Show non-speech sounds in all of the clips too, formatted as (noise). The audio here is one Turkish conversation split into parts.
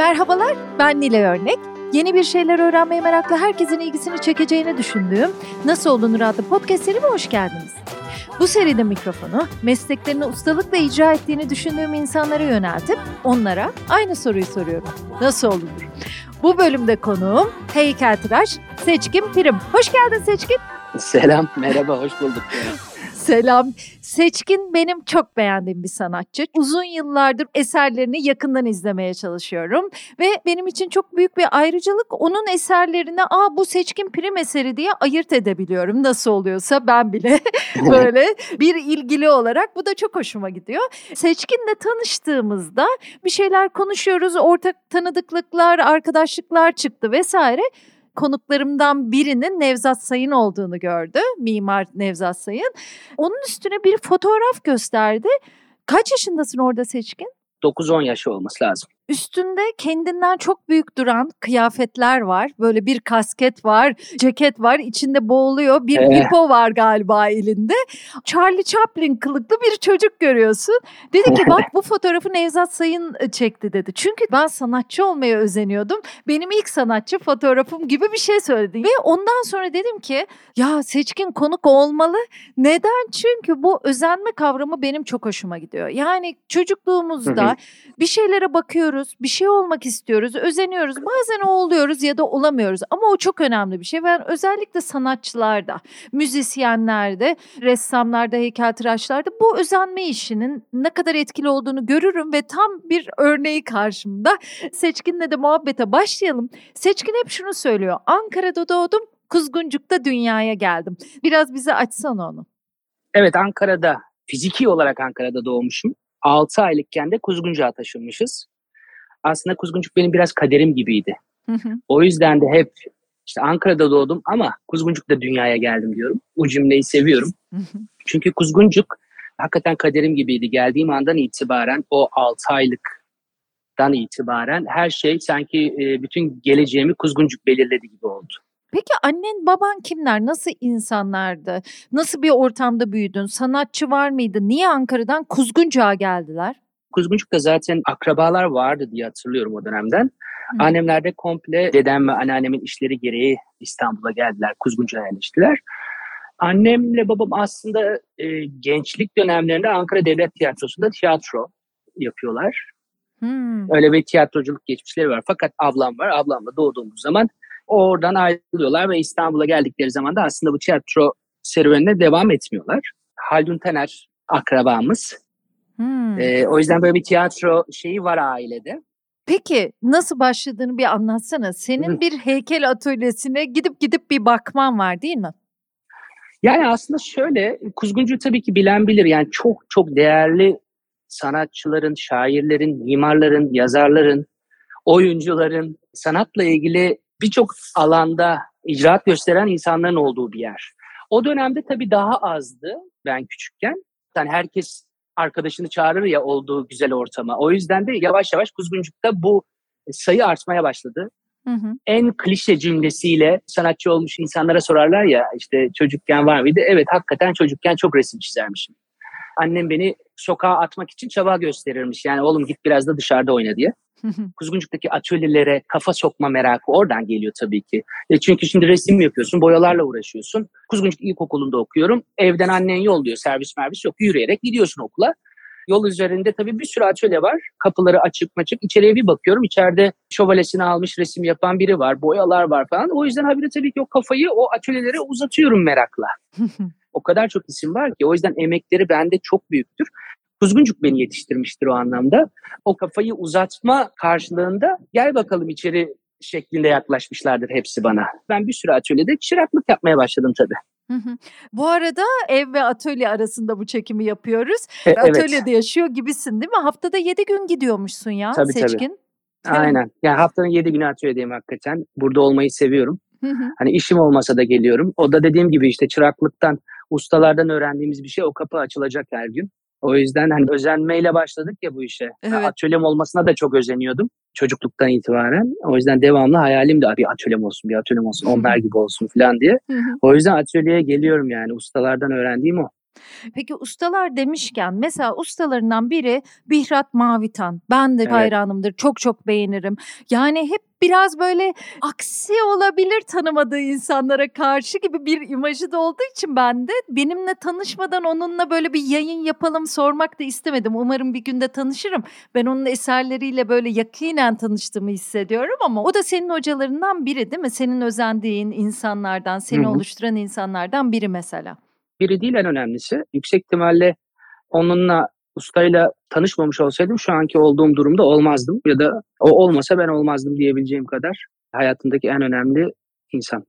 Merhabalar, ben Nile Örnek. Yeni bir şeyler öğrenmeye meraklı herkesin ilgisini çekeceğini düşündüğüm Nasıl Olunur adlı podcast serime hoş geldiniz. Bu seride mikrofonu mesleklerini ustalıkla icra ettiğini düşündüğüm insanlara yöneltip onlara aynı soruyu soruyorum. Nasıl olunur? Bu bölümde konuğum heykeltıraş Seçkin Prim. Hoş geldin Seçkin. Selam, merhaba, hoş bulduk. Selam. Seçkin benim çok beğendiğim bir sanatçı. Uzun yıllardır eserlerini yakından izlemeye çalışıyorum ve benim için çok büyük bir ayrıcalık onun eserlerini "Aa bu Seçkin prim eseri" diye ayırt edebiliyorum. Nasıl oluyorsa ben bile (laughs) böyle bir ilgili olarak bu da çok hoşuma gidiyor. Seçkin'le tanıştığımızda bir şeyler konuşuyoruz. Ortak tanıdıklıklar, arkadaşlıklar çıktı vesaire konuklarımdan birinin Nevzat Sayın olduğunu gördü. Mimar Nevzat Sayın. Onun üstüne bir fotoğraf gösterdi. Kaç yaşındasın orada Seçkin? 9-10 yaşı olması lazım. Üstünde kendinden çok büyük duran kıyafetler var. Böyle bir kasket var, ceket var, içinde boğuluyor. Bir Ee. var galiba elinde. Charlie Chaplin kılıklı bir çocuk görüyorsun. Dedi ki bak bu fotoğrafı Nevzat Sayın e, çekti dedi. Çünkü ben sanatçı olmaya özeniyordum. Benim ilk sanatçı fotoğrafım gibi bir şey söyledi. Ve ondan sonra dedim ki ya seçkin konuk olmalı. Neden? Çünkü bu özenme kavramı benim çok hoşuma gidiyor. Yani çocukluğumuzda bir şeylere bakıyoruz, bir şey olmak istiyoruz, özeniyoruz. Bazen o oluyoruz ya da olamıyoruz ama o çok önemli bir şey. Ben özellikle sanatçılarda, müzisyenlerde, ressamlarda, heykeltıraşlarda bu özenme işinin ne kadar etkili olduğunu görürüm ve tam bir örneği karşımda. Seçkin'le de muhabbete başlayalım. Seçkin hep şunu söylüyor. Ankara'da doğdum, Kuzguncuk'ta dünyaya geldim. Biraz bize açsana onu. Evet, Ankara'da, fiziki olarak Ankara'da doğmuşum. 6 aylıkken de Kuzguncuk'a taşınmışız. Aslında Kuzguncuk benim biraz kaderim gibiydi. Hı hı. O yüzden de hep işte Ankara'da doğdum ama Kuzguncuk'ta dünyaya geldim diyorum. Bu cümleyi seviyorum. Hı hı. Çünkü Kuzguncuk hakikaten kaderim gibiydi. Geldiğim andan itibaren o 6 aylıktan itibaren her şey sanki e, bütün geleceğimi Kuzguncuk belirledi gibi oldu. Peki annen baban kimler? Nasıl insanlardı? Nasıl bir ortamda büyüdün? Sanatçı var mıydı? Niye Ankara'dan Kuzguncuk'a geldiler? Kuzguncuk'ta zaten akrabalar vardı diye hatırlıyorum o dönemden. Hı. Annemler de komple dedem ve anneannemin işleri gereği İstanbul'a geldiler. Kuzguncuk'a yerleştiler. Annemle babam aslında e, gençlik dönemlerinde Ankara Devlet Tiyatrosu'nda tiyatro yapıyorlar. Hmm. Öyle bir tiyatroculuk geçmişleri var. Fakat ablam var. Ablamla doğduğumuz zaman oradan ayrılıyorlar ve İstanbul'a geldikleri zaman da aslında bu tiyatro serüvenine devam etmiyorlar. Haldun Taner akrabamız. Hmm. Ee, o yüzden böyle bir tiyatro şeyi var ailede. Peki nasıl başladığını bir anlatsana. Senin bir heykel atölyesine gidip gidip bir bakman var değil mi? Yani aslında şöyle, Kuzguncu tabii ki bilen bilir. Yani çok çok değerli sanatçıların, şairlerin, mimarların, yazarların, oyuncuların, sanatla ilgili birçok alanda icraat gösteren insanların olduğu bir yer. O dönemde tabii daha azdı ben küçükken. Yani herkes arkadaşını çağırır ya olduğu güzel ortama. O yüzden de yavaş yavaş Kuzguncuk'ta bu sayı artmaya başladı. Hı hı. en klişe cümlesiyle sanatçı olmuş insanlara sorarlar ya işte çocukken var mıydı? Evet hakikaten çocukken çok resim çizermişim. Annem beni sokağa atmak için çaba gösterirmiş. Yani oğlum git biraz da dışarıda oyna diye. (laughs) Kuzguncuk'taki atölyelere kafa sokma merakı oradan geliyor tabii ki. E çünkü şimdi resim yapıyorsun, boyalarla uğraşıyorsun. Kuzguncuk İlkokulu'nda okuyorum. Evden annen yolluyor, servis mervis yok. Yürüyerek gidiyorsun okula. Yol üzerinde tabii bir sürü atölye var. Kapıları açık maçık. İçeriye bir bakıyorum. İçeride şövalesini almış resim yapan biri var. Boyalar var falan. O yüzden habire tabii ki o kafayı o atölyelere uzatıyorum merakla. (laughs) O kadar çok isim var ki. O yüzden emekleri bende çok büyüktür. Kuzguncuk beni yetiştirmiştir o anlamda. O kafayı uzatma karşılığında gel bakalım içeri şeklinde yaklaşmışlardır hepsi bana. Ben bir sürü atölyede çıraklık yapmaya başladım tabii. Hı hı. Bu arada ev ve atölye arasında bu çekimi yapıyoruz. E, evet. Atölyede yaşıyor gibisin değil mi? Haftada 7 gün gidiyormuşsun ya Tabii, tabii. Seçkin. Aynen. Yani haftanın 7 günü atölyedeyim hakikaten. Burada olmayı seviyorum. Hı hı. Hani işim olmasa da geliyorum. O da dediğim gibi işte çıraklıktan, ustalardan öğrendiğimiz bir şey o kapı açılacak her gün. O yüzden hani özenmeyle başladık ya bu işe. Evet. Atölyem olmasına da çok özeniyordum çocukluktan itibaren. O yüzden devamlı hayalim de bir atölyem olsun, bir atölyem olsun, onlar gibi olsun falan diye. O yüzden atölyeye geliyorum yani ustalardan öğrendiğim o. Peki ustalar demişken mesela ustalarından biri Bihrat Mavitan. Ben de evet. hayranımdır. Çok çok beğenirim. Yani hep biraz böyle aksi olabilir tanımadığı insanlara karşı gibi bir imajı da olduğu için ben de benimle tanışmadan onunla böyle bir yayın yapalım sormak da istemedim. Umarım bir günde tanışırım. Ben onun eserleriyle böyle yakinen tanıştığımı hissediyorum ama o da senin hocalarından biri değil mi? Senin özendiğin insanlardan, seni Hı-hı. oluşturan insanlardan biri mesela biri değil en önemlisi. Yüksek ihtimalle onunla ustayla tanışmamış olsaydım şu anki olduğum durumda olmazdım ya da o olmasa ben olmazdım diyebileceğim kadar hayatımdaki en önemli insan.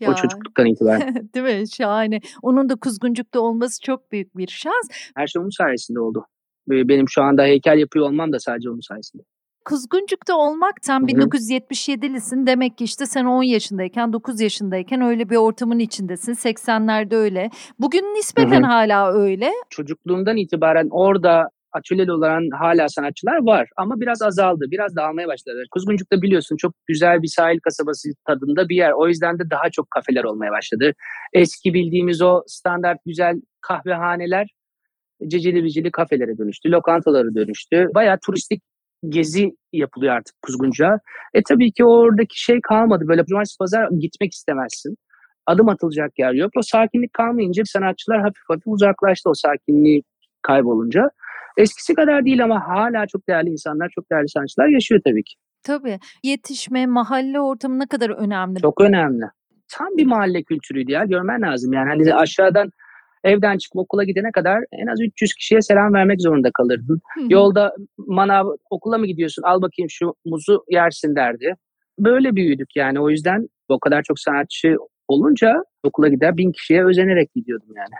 Ya. O çocukluktan itibaren. (laughs) Değil mi? Şahane. Onun da kuzguncukta olması çok büyük bir şans. Her şey onun sayesinde oldu. Benim şu anda heykel yapıyor olmam da sadece onun sayesinde. Kuzguncuk'ta olmaktan 1977'lisin. Demek ki işte sen 10 yaşındayken, 9 yaşındayken öyle bir ortamın içindesin. 80'lerde öyle. Bugün nispeten Hı-hı. hala öyle. Çocukluğumdan itibaren orada atölyeli olan hala sanatçılar var ama biraz azaldı. Biraz dağılmaya başladı. Kuzguncuk'ta biliyorsun çok güzel bir sahil kasabası tadında bir yer. O yüzden de daha çok kafeler olmaya başladı. Eski bildiğimiz o standart güzel kahvehaneler ceceli bicili kafelere dönüştü. Lokantalara dönüştü. Bayağı turistik gezi yapılıyor artık Kuzguncuğa. E tabii ki oradaki şey kalmadı. Böyle cumartesi pazar gitmek istemezsin. Adım atılacak yer yok. O sakinlik kalmayınca sanatçılar hafif hafif uzaklaştı o sakinliği kaybolunca. Eskisi kadar değil ama hala çok değerli insanlar, çok değerli sanatçılar yaşıyor tabii ki. Tabii. Yetişme, mahalle ortamı ne kadar önemli. Çok önemli. Tam bir mahalle kültürüydü ya. Görmen lazım yani. Hani aşağıdan evden çıkıp okula gidene kadar en az 300 kişiye selam vermek zorunda kalırdın. Yolda manav okula mı gidiyorsun al bakayım şu muzu yersin derdi. Böyle büyüdük yani o yüzden o kadar çok sanatçı olunca okula gider bin kişiye özenerek gidiyordum yani.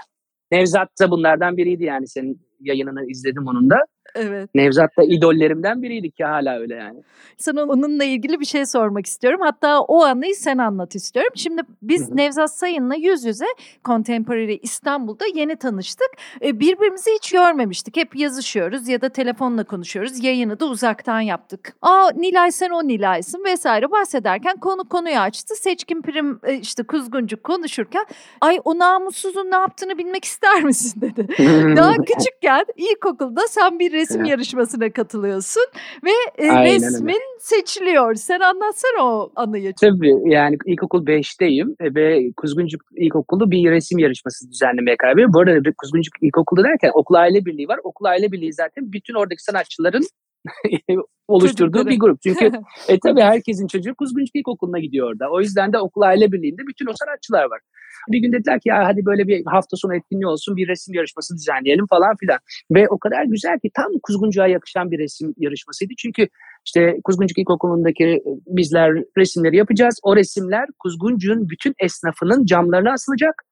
Nevzat da bunlardan biriydi yani senin yayınını izledim onun da. Evet. Nevzat da idollerimden biriydi ki hala öyle yani. Sana onunla ilgili bir şey sormak istiyorum. Hatta o anıyı sen anlat istiyorum. Şimdi biz Hı-hı. Nevzat Sayın'la yüz yüze Contemporary İstanbul'da yeni tanıştık. E, birbirimizi hiç görmemiştik. Hep yazışıyoruz ya da telefonla konuşuyoruz. Yayını da uzaktan yaptık. Aa Nilay sen o Nilay'sın vesaire bahsederken konu konuyu açtı. Seçkin Prim e, işte Kuzguncuk konuşurken ay o namussuzun ne yaptığını bilmek ister misin dedi. (laughs) Daha küçükken ilkokulda sen bir resim evet. yarışmasına katılıyorsun ve e, resmin öyle. seçiliyor. Sen anlatsana o anıyı. Tabii yani ilkokul 5'teyim e, ve Kuzguncuk İlkokulu bir resim yarışması düzenlemeye karar veriyor. Bu arada Kuzguncuk İlkokulu derken okul aile birliği var. Okul aile birliği zaten bütün oradaki sanatçıların (laughs) oluşturduğu bir grup. Çünkü (laughs) e tabii herkesin çocuğu Kuzguncuk İlkokulu'na gidiyor orada. O yüzden de okul aile birliğinde bütün o sanatçılar var. Bir gün dediler ki ya hadi böyle bir hafta sonu etkinliği olsun bir resim yarışması düzenleyelim falan filan. Ve o kadar güzel ki tam Kuzguncuğa yakışan bir resim yarışmasıydı. Çünkü işte Kuzguncuk İlkokulu'ndaki e, bizler resimleri yapacağız. O resimler Kuzguncuk'un bütün esnafının camlarına asılacak.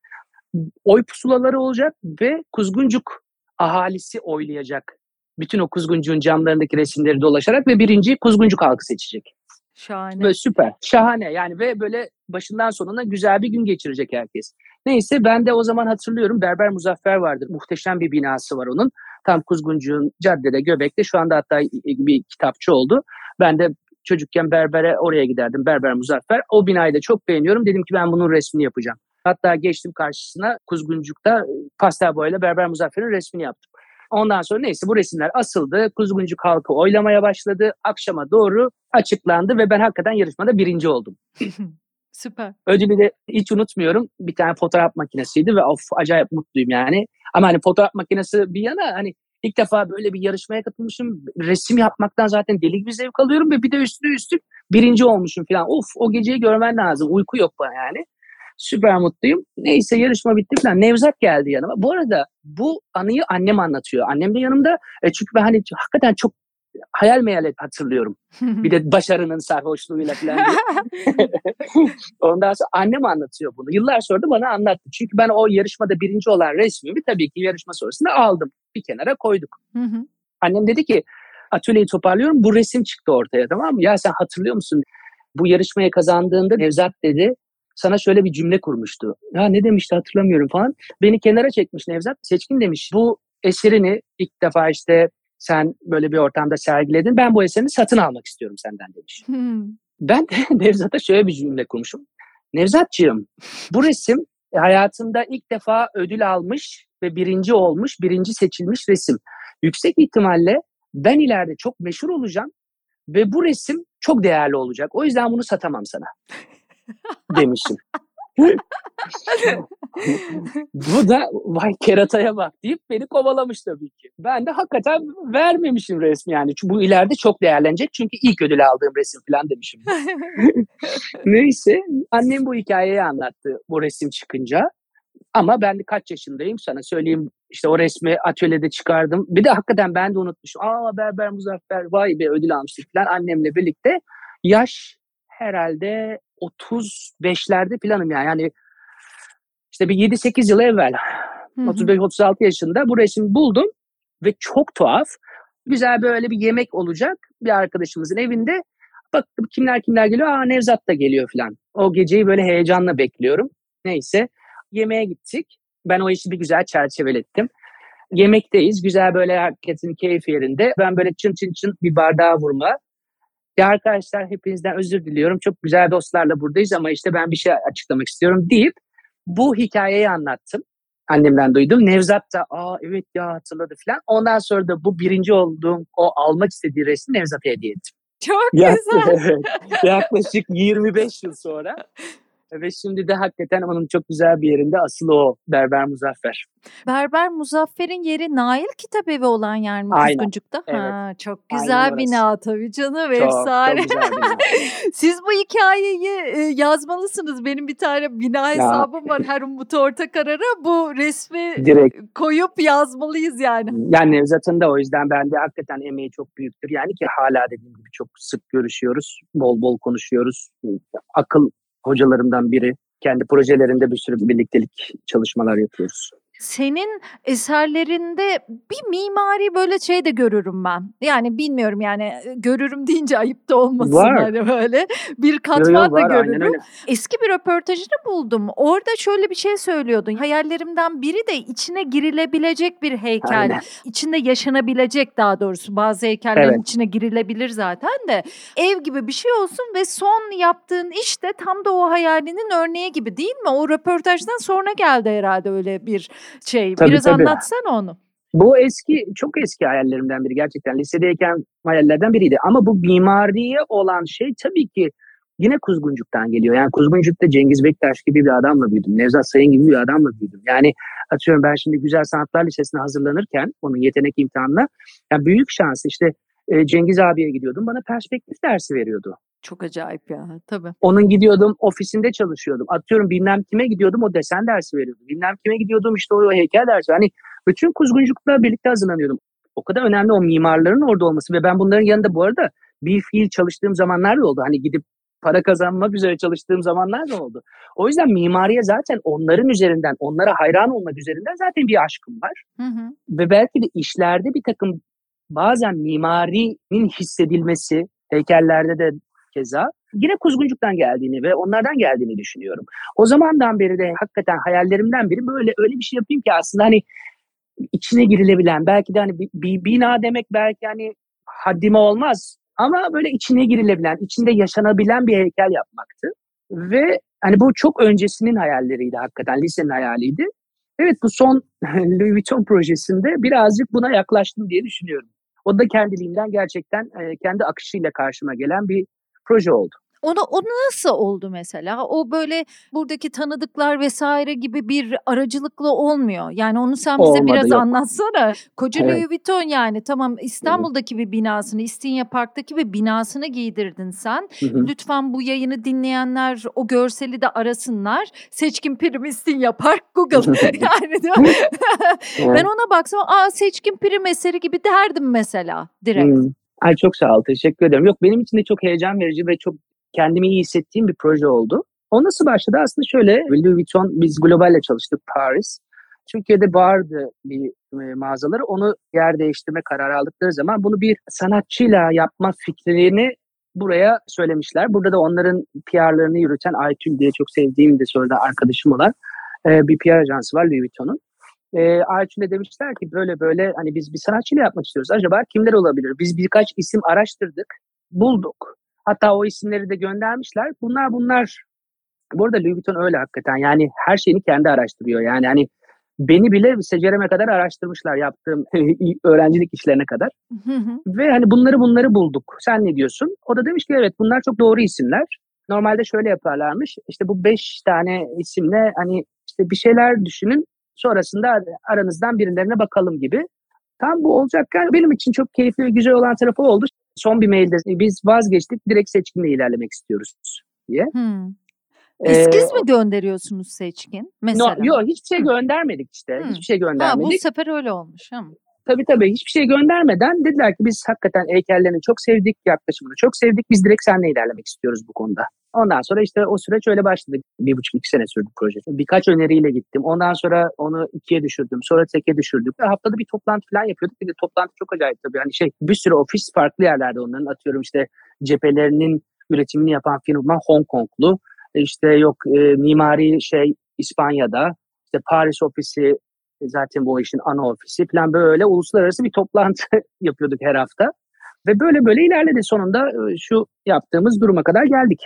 Oy pusulaları olacak ve Kuzguncuk ahalisi oylayacak. Bütün o Kuzguncuk'un camlarındaki resimleri dolaşarak ve birinci Kuzguncuk halkı seçecek. Şahane. Böyle süper. Şahane yani ve böyle başından sonuna güzel bir gün geçirecek herkes. Neyse ben de o zaman hatırlıyorum Berber Muzaffer vardır. Muhteşem bir binası var onun. Tam Kuzguncuğun caddede Göbek'te şu anda hatta bir kitapçı oldu. Ben de çocukken Berber'e oraya giderdim. Berber Muzaffer. O binayı da çok beğeniyorum. Dedim ki ben bunun resmini yapacağım. Hatta geçtim karşısına Kuzguncuk'ta pastel boyayla Berber Muzaffer'in resmini yaptım. Ondan sonra neyse bu resimler asıldı. Kuzguncuk halkı oylamaya başladı. Akşama doğru açıklandı ve ben hakikaten yarışmada birinci oldum. (laughs) Süper. Ödülü de hiç unutmuyorum. Bir tane fotoğraf makinesiydi ve of acayip mutluyum yani. Ama hani fotoğraf makinesi bir yana hani ilk defa böyle bir yarışmaya katılmışım. Resim yapmaktan zaten deli gibi zevk alıyorum ve bir de üstüne üstlük birinci olmuşum falan. Of o geceyi görmen lazım. Uyku yok bana yani. Süper mutluyum. Neyse yarışma bitti falan. Nevzat geldi yanıma. Bu arada bu anıyı annem anlatıyor. Annem de yanımda. E çünkü ben hani hakikaten çok hayal meyal hatırlıyorum. (laughs) bir de başarının sarhoşluğuyla falan. (laughs) Ondan sonra annem anlatıyor bunu. Yıllar sonra da bana anlattı. Çünkü ben o yarışmada birinci olan resmimi tabii ki yarışma sonrasında aldım. Bir kenara koyduk. Annem dedi ki atölyeyi toparlıyorum. Bu resim çıktı ortaya tamam mı? Ya sen hatırlıyor musun? Bu yarışmaya kazandığında Nevzat dedi sana şöyle bir cümle kurmuştu. Ya ne demişti hatırlamıyorum falan. Beni kenara çekmiş Nevzat. Seçkin demiş bu eserini ilk defa işte sen böyle bir ortamda sergiledin. Ben bu eserini satın almak istiyorum senden demiş. Hmm. Ben de (laughs) Nevzat'a şöyle bir cümle kurmuşum. Nevzatcığım bu resim hayatında ilk defa ödül almış ve birinci olmuş, birinci seçilmiş resim. Yüksek ihtimalle ben ileride çok meşhur olacağım ve bu resim çok değerli olacak. O yüzden bunu satamam sana (laughs) demişim. Bu da vay kerataya bak deyip beni kovalamış tabii ki. Ben de hakikaten vermemişim resmi yani. Çünkü bu ileride çok değerlenecek çünkü ilk ödül aldığım resim falan demişim. (laughs) Neyse annem bu hikayeyi anlattı bu resim çıkınca. Ama ben de kaç yaşındayım sana söyleyeyim işte o resmi atölyede çıkardım. Bir de hakikaten ben de unutmuşum. Aa Berber Muzaffer vay be ödül almıştık falan annemle birlikte. Yaş herhalde 35'lerde planım yani. Yani işte bir 7-8 yıl evvel 35-36 yaşında bu resmi buldum ve çok tuhaf. Güzel böyle bir yemek olacak bir arkadaşımızın evinde. Bak kimler kimler geliyor. Aa Nevzat da geliyor falan. O geceyi böyle heyecanla bekliyorum. Neyse yemeğe gittik. Ben o işi bir güzel çerçevelettim. Yemekteyiz. Güzel böyle herkesin keyif yerinde. Ben böyle çın çın çın bir bardağa vurma. Ya arkadaşlar hepinizden özür diliyorum. Çok güzel dostlarla buradayız ama işte ben bir şey açıklamak istiyorum deyip bu hikayeyi anlattım. Annemden duydum. Nevzat da aa evet ya hatırladı falan. Ondan sonra da bu birinci olduğum o almak istediği resmi Nevzat'a hediye ettim. Çok güzel. (laughs) Yaklaşık 25 yıl sonra ve şimdi de hakikaten onun çok güzel bir yerinde asıl o Berber Muzaffer. Berber Muzaffer'in yeri Nail Kitabevi olan yer mi Kuzguncuk'ta? Evet. Ha, çok güzel Aynen bina tabii canım. Çok, efsane. Çok güzel bina. (laughs) Siz bu hikayeyi e, yazmalısınız. Benim bir tane bina hesabım var. Her Umut Ortakarar'a bu resmi Direkt. koyup yazmalıyız yani. Yani Nevzat'ın da o yüzden bende hakikaten emeği çok büyüktür. Yani ki hala dediğim gibi çok sık görüşüyoruz. Bol bol konuşuyoruz. Akıl hocalarımdan biri. Kendi projelerinde bir sürü birliktelik çalışmalar yapıyoruz. Senin eserlerinde bir mimari böyle şey de görürüm ben. Yani bilmiyorum yani görürüm (laughs) deyince ayıp da olmasın var. hani böyle. Bir katman da görürüm. Eski bir röportajını buldum. Orada şöyle bir şey söylüyordun. Hayallerimden biri de içine girilebilecek bir heykel. Aynen. İçinde yaşanabilecek daha doğrusu. Bazı heykellerin evet. içine girilebilir zaten de. Ev gibi bir şey olsun ve son yaptığın iş de tam da o hayalinin örneği gibi değil mi? O röportajdan sonra geldi herhalde öyle bir şey. Tabii, Biraz tabii. anlatsana onu. Bu eski, çok eski hayallerimden biri gerçekten. Lisedeyken hayallerden biriydi. Ama bu mimariye olan şey tabii ki yine Kuzguncuk'tan geliyor. Yani Kuzguncuk'ta Cengiz Bektaş gibi bir adamla büyüdüm. Nevzat Sayın gibi bir adamla büyüdüm. Yani atıyorum ben şimdi Güzel Sanatlar Lisesi'ne hazırlanırken onun yetenek imtihanına yani büyük şans işte e, Cengiz abiye gidiyordum. Bana perspektif dersi veriyordu. Çok acayip ya tabii. Onun gidiyordum ofisinde çalışıyordum. Atıyorum bilmem kime gidiyordum o desen dersi veriyordu. Bilmem kime gidiyordum işte o heykel dersi. Hani bütün kuzguncukla birlikte hazırlanıyordum. O kadar önemli o mimarların orada olması ve ben bunların yanında bu arada bir fiil çalıştığım zamanlar da oldu. Hani gidip para kazanmak üzere çalıştığım zamanlar da oldu. O yüzden mimariye zaten onların üzerinden, onlara hayran olmak üzerinden zaten bir aşkım var. Hı hı. Ve belki de işlerde bir takım bazen mimarinin hissedilmesi, heykellerde de keza yine Kuzguncuk'tan geldiğini ve onlardan geldiğini düşünüyorum. O zamandan beri de hakikaten hayallerimden biri böyle öyle bir şey yapayım ki aslında hani içine girilebilen belki de hani bir, bina demek belki hani haddime olmaz ama böyle içine girilebilen, içinde yaşanabilen bir heykel yapmaktı. Ve hani bu çok öncesinin hayalleriydi hakikaten, lisenin hayaliydi. Evet bu son (laughs) Louis Vuitton projesinde birazcık buna yaklaştım diye düşünüyorum. O da kendiliğinden gerçekten kendi akışıyla karşıma gelen bir proje oldu. Onu, o nasıl oldu mesela? O böyle buradaki tanıdıklar vesaire gibi bir aracılıkla olmuyor. Yani onu sen bize Olmadı, biraz yok. anlatsana. Koca evet. Louis Vuitton yani tamam İstanbul'daki evet. bir binasını, İstinye Park'taki bir binasını giydirdin sen. Hı hı. Lütfen bu yayını dinleyenler o görseli de arasınlar. Seçkin Prim İstinye Park Google. (laughs) (laughs) yani mi? (laughs) ben ona baksam aa Seçkin Prim eseri gibi derdim mesela direkt. Hı. Ay çok sağ ol. Teşekkür ederim. Yok benim için de çok heyecan verici ve çok kendimi iyi hissettiğim bir proje oldu. O nasıl başladı? Aslında şöyle Louis Vuitton biz globalle çalıştık Paris. Türkiye'de vardı bir e, mağazaları. Onu yer değiştirme kararı aldıkları zaman bunu bir sanatçıyla yapma fikrini buraya söylemişler. Burada da onların PR'larını yürüten Aytül diye çok sevdiğim de sonra arkadaşım olan e, bir PR ajansı var Louis Vuitton'un. E, Aytül'e demişler ki böyle böyle hani biz bir sanatçıyla yapmak istiyoruz. Acaba kimler olabilir? Biz birkaç isim araştırdık, bulduk. Hatta o isimleri de göndermişler. Bunlar bunlar bu arada Louis Vuitton öyle hakikaten. Yani her şeyini kendi araştırıyor. Yani hani Beni bile secereme kadar araştırmışlar yaptığım (laughs) öğrencilik işlerine kadar. Ve hani bunları bunları bulduk. Sen ne diyorsun? O da demiş ki evet bunlar çok doğru isimler. Normalde şöyle yaparlarmış. İşte bu beş tane isimle hani işte bir şeyler düşünün. Sonrasında aranızdan birilerine bakalım gibi. Tam bu olacakken benim için çok keyifli ve güzel olan tarafı oldu. Son bir mailde biz vazgeçtik direkt seçkinle ilerlemek istiyoruz diye. Hmm. Eskiz ee, mi gönderiyorsunuz seçkin mesela? No, yok hiçbir şey göndermedik işte. Hmm. Hiçbir şey göndermedik. Ha, bu sefer öyle olmuş. Hı. Tabii tabii hiçbir şey göndermeden dediler ki biz hakikaten heykellerini çok sevdik, yaklaşımını çok sevdik. Biz direkt seninle ilerlemek istiyoruz bu konuda. Ondan sonra işte o süreç öyle başladı. Bir buçuk iki sene sürdü proje. Birkaç öneriyle gittim. Ondan sonra onu ikiye düşürdüm. Sonra teke düşürdük. Haftada bir toplantı falan yapıyorduk. Bir de toplantı çok acayip tabii. Hani şey bir sürü ofis farklı yerlerde onların atıyorum işte cephelerinin üretimini yapan firma Hong Konglu. İşte yok e, mimari şey İspanya'da. İşte Paris ofisi zaten bu işin ana ofisi falan böyle uluslararası bir toplantı (laughs) yapıyorduk her hafta. Ve böyle böyle ilerledi sonunda şu yaptığımız duruma kadar geldik.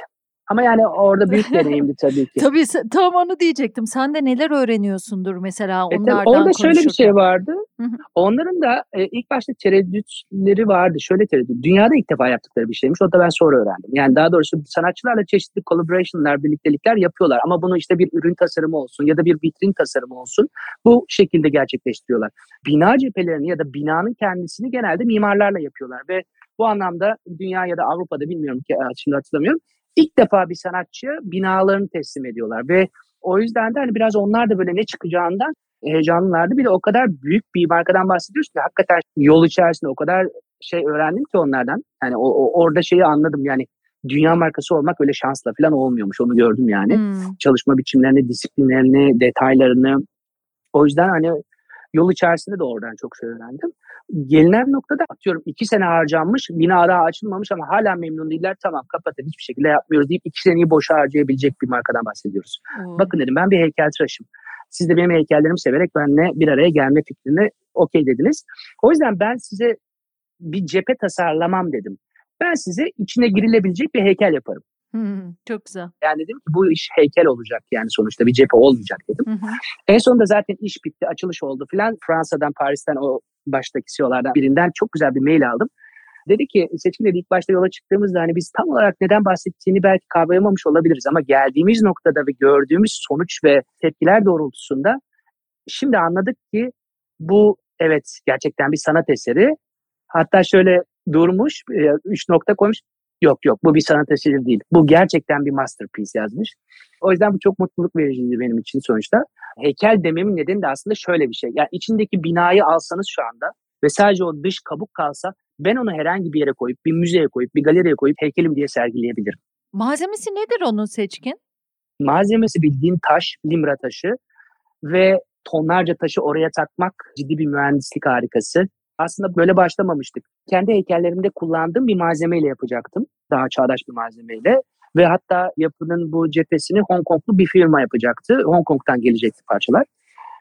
Ama yani orada büyük (laughs) deneyimdi tabii ki. tabii tam onu diyecektim. Sen de neler öğreniyorsundur mesela onlardan e, Orada şöyle bir şey vardı. Onların da e, ilk başta tereddütleri vardı. Şöyle tereddüt. Dünyada ilk defa yaptıkları bir şeymiş. O da ben sonra öğrendim. Yani daha doğrusu sanatçılarla çeşitli collaboration'lar, birliktelikler yapıyorlar. Ama bunu işte bir ürün tasarımı olsun ya da bir vitrin tasarımı olsun bu şekilde gerçekleştiriyorlar. Bina cephelerini ya da binanın kendisini genelde mimarlarla yapıyorlar ve bu anlamda dünya ya da Avrupa'da bilmiyorum ki şimdi hatırlamıyorum ilk defa bir sanatçıya binalarını teslim ediyorlar ve o yüzden de hani biraz onlar da böyle ne çıkacağından heyecanlılardı. Bir de o kadar büyük bir markadan bahsediyoruz ki hakikaten yol içerisinde o kadar şey öğrendim ki onlardan. Yani o, o orada şeyi anladım yani dünya markası olmak öyle şansla falan olmuyormuş onu gördüm yani. Hmm. Çalışma biçimlerini, disiplinlerini, detaylarını. O yüzden hani yol içerisinde de oradan çok şey öğrendim gelinen noktada atıyorum iki sene harcanmış, bina daha açılmamış ama hala memnun değiller. Tamam kapatın hiçbir şekilde yapmıyoruz deyip iki seneyi boşa harcayabilecek bir markadan bahsediyoruz. Hmm. Bakın dedim ben bir heykeltıraşım. Siz de benim heykellerimi severek benimle bir araya gelme fikrini okey dediniz. O yüzden ben size bir cephe tasarlamam dedim. Ben size içine girilebilecek bir heykel yaparım. Hmm, çok güzel. Yani dedim ki bu iş heykel olacak yani sonuçta bir cephe olmayacak dedim. Hı hı. En sonunda zaten iş bitti, açılış oldu filan. Fransa'dan, Paris'ten o baştaki CEO'lardan birinden çok güzel bir mail aldım. Dedi ki seçim dedi ilk başta yola çıktığımızda hani biz tam olarak neden bahsettiğini belki kavrayamamış olabiliriz ama geldiğimiz noktada ve gördüğümüz sonuç ve tepkiler doğrultusunda şimdi anladık ki bu evet gerçekten bir sanat eseri. Hatta şöyle durmuş, e, üç nokta koymuş. Yok yok bu bir sanat eseri değil. Bu gerçekten bir masterpiece yazmış. O yüzden bu çok mutluluk vericiydi benim için sonuçta. Heykel dememin nedeni de aslında şöyle bir şey. Yani içindeki binayı alsanız şu anda ve sadece o dış kabuk kalsa ben onu herhangi bir yere koyup, bir müzeye koyup, bir galeriye koyup heykelim diye sergileyebilirim. Malzemesi nedir onun seçkin? Malzemesi bildiğin taş, limra taşı ve tonlarca taşı oraya takmak ciddi bir mühendislik harikası. Aslında böyle başlamamıştık. Kendi heykellerimde kullandığım bir malzemeyle yapacaktım. Daha çağdaş bir malzemeyle. Ve hatta yapının bu cephesini Hong Konglu bir firma yapacaktı. Hong Kong'tan gelecekti parçalar.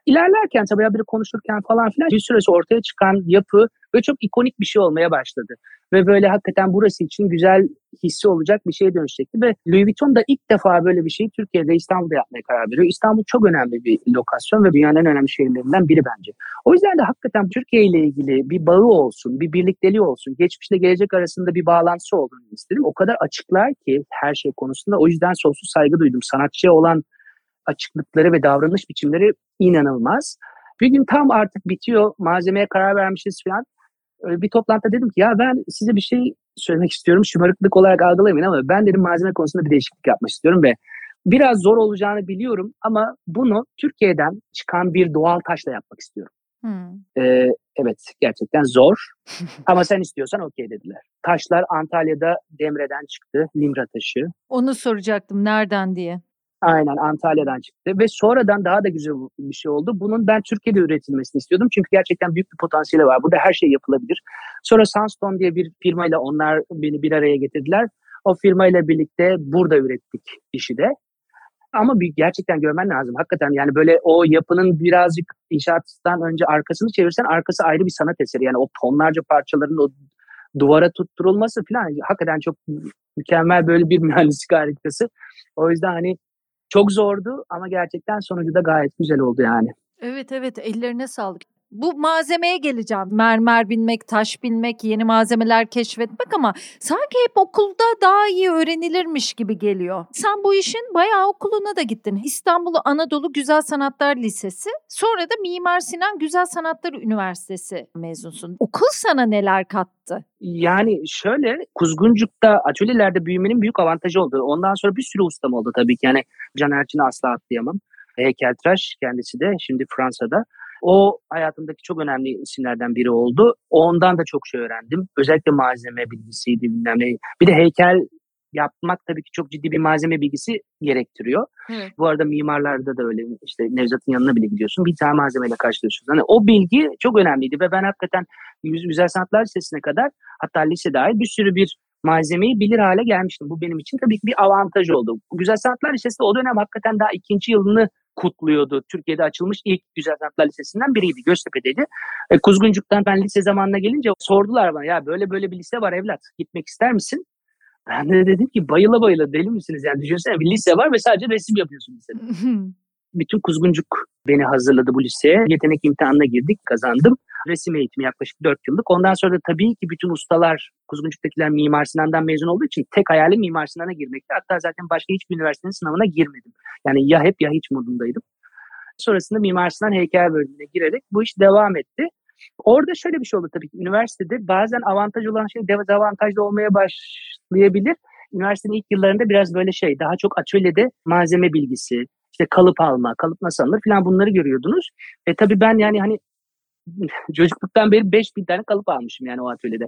İlerlerken tabii haberi konuşurken falan filan bir süresi ortaya çıkan yapı ve çok ikonik bir şey olmaya başladı. Ve böyle hakikaten burası için güzel hissi olacak bir şeye dönüşecekti. Ve Louis Vuitton da ilk defa böyle bir şeyi Türkiye'de İstanbul'da yapmaya karar veriyor. İstanbul çok önemli bir lokasyon ve dünyanın en önemli şehirlerinden biri bence. O yüzden de hakikaten Türkiye ile ilgili bir bağı olsun, bir birlikteliği olsun, geçmişle gelecek arasında bir bağlantısı olduğunu istedim. O kadar açıklar ki her şey konusunda. O yüzden sonsuz saygı duydum. Sanatçıya olan açıklıkları ve davranış biçimleri inanılmaz. Bir gün tam artık bitiyor, malzemeye karar vermişiz falan. Bir toplantıda dedim ki ya ben size bir şey söylemek istiyorum. Şımarıklık olarak algılamayın ama ben dedim malzeme konusunda bir değişiklik yapmak istiyorum ve biraz zor olacağını biliyorum ama bunu Türkiye'den çıkan bir doğal taşla yapmak istiyorum. Hmm. Ee, evet gerçekten zor (laughs) ama sen istiyorsan okey dediler. Taşlar Antalya'da Demre'den çıktı, Limra taşı. Onu soracaktım nereden diye. Aynen Antalya'dan çıktı ve sonradan daha da güzel bir şey oldu. Bunun ben Türkiye'de üretilmesini istiyordum çünkü gerçekten büyük bir potansiyeli var. Burada her şey yapılabilir. Sonra Sunstone diye bir firmayla onlar beni bir araya getirdiler. O firmayla birlikte burada ürettik işi de. Ama bir gerçekten görmen lazım. Hakikaten yani böyle o yapının birazcık inşaattan önce arkasını çevirsen arkası ayrı bir sanat eseri. Yani o tonlarca parçaların o duvara tutturulması falan hakikaten çok mükemmel böyle bir (laughs) mühendislik harikası. O yüzden hani çok zordu ama gerçekten sonucu da gayet güzel oldu yani. Evet evet ellerine sağlık. Bu malzemeye geleceğim. Mermer bilmek, taş bilmek, yeni malzemeler keşfetmek ama sanki hep okulda daha iyi öğrenilirmiş gibi geliyor. Sen bu işin bayağı okuluna da gittin. İstanbul Anadolu Güzel Sanatlar Lisesi, sonra da Mimar Sinan Güzel Sanatlar Üniversitesi mezunsun. Okul sana neler kattı? Yani şöyle Kuzguncuk'ta atölyelerde büyümenin büyük avantajı oldu. Ondan sonra bir sürü ustam oldu tabii ki. Yani Can Erçin'i asla atlayamam. Heykeltıraş kendisi de şimdi Fransa'da. O hayatımdaki çok önemli isimlerden biri oldu. Ondan da çok şey öğrendim. Özellikle malzeme bilgisiydi bilmem ne. Bir de heykel yapmak tabii ki çok ciddi bir malzeme bilgisi gerektiriyor. Evet. Bu arada mimarlarda da öyle işte Nevzat'ın yanına bile gidiyorsun. Bir tane malzemeyle karşılaşıyorsun. Hani o bilgi çok önemliydi ve ben hakikaten Güzel Sanatlar Lisesi'ne kadar hatta lise dahil bir sürü bir malzemeyi bilir hale gelmiştim. Bu benim için tabii ki bir avantaj oldu. Güzel Sanatlar Lisesi o dönem hakikaten daha ikinci yılını kutluyordu. Türkiye'de açılmış ilk Güzel Sanatlar Lisesi'nden biriydi. Göztepe'deydi. E, Kuzguncuk'tan ben lise zamanına gelince sordular bana ya böyle böyle bir lise var evlat gitmek ister misin? Ben de dedim ki bayıla bayıla deli misiniz? Yani düşünsene bir lise var ve sadece resim yapıyorsun lisede. (laughs) Bütün Kuzguncuk beni hazırladı bu liseye. Yetenek imtihanına girdik, kazandım. Resim eğitimi yaklaşık 4 yıllık. Ondan sonra da tabii ki bütün ustalar, Kuzguncuk'takiler Mimar Sinan'dan mezun olduğu için tek hayalim Mimar Sinan'a girmekti. Hatta zaten başka hiçbir üniversitenin sınavına girmedim. Yani ya hep ya hiç modundaydım. Sonrasında Mimar Sinan heykel bölümüne girerek bu iş devam etti. Orada şöyle bir şey oldu tabii ki. Üniversitede bazen avantaj olan şey dezavantajlı olmaya başlayabilir. Üniversitenin ilk yıllarında biraz böyle şey daha çok atölyede malzeme bilgisi, işte kalıp alma, kalıp nasıl alınır falan bunları görüyordunuz. E tabii ben yani hani (laughs) çocukluktan beri 5000 tane kalıp almışım yani o atölyede.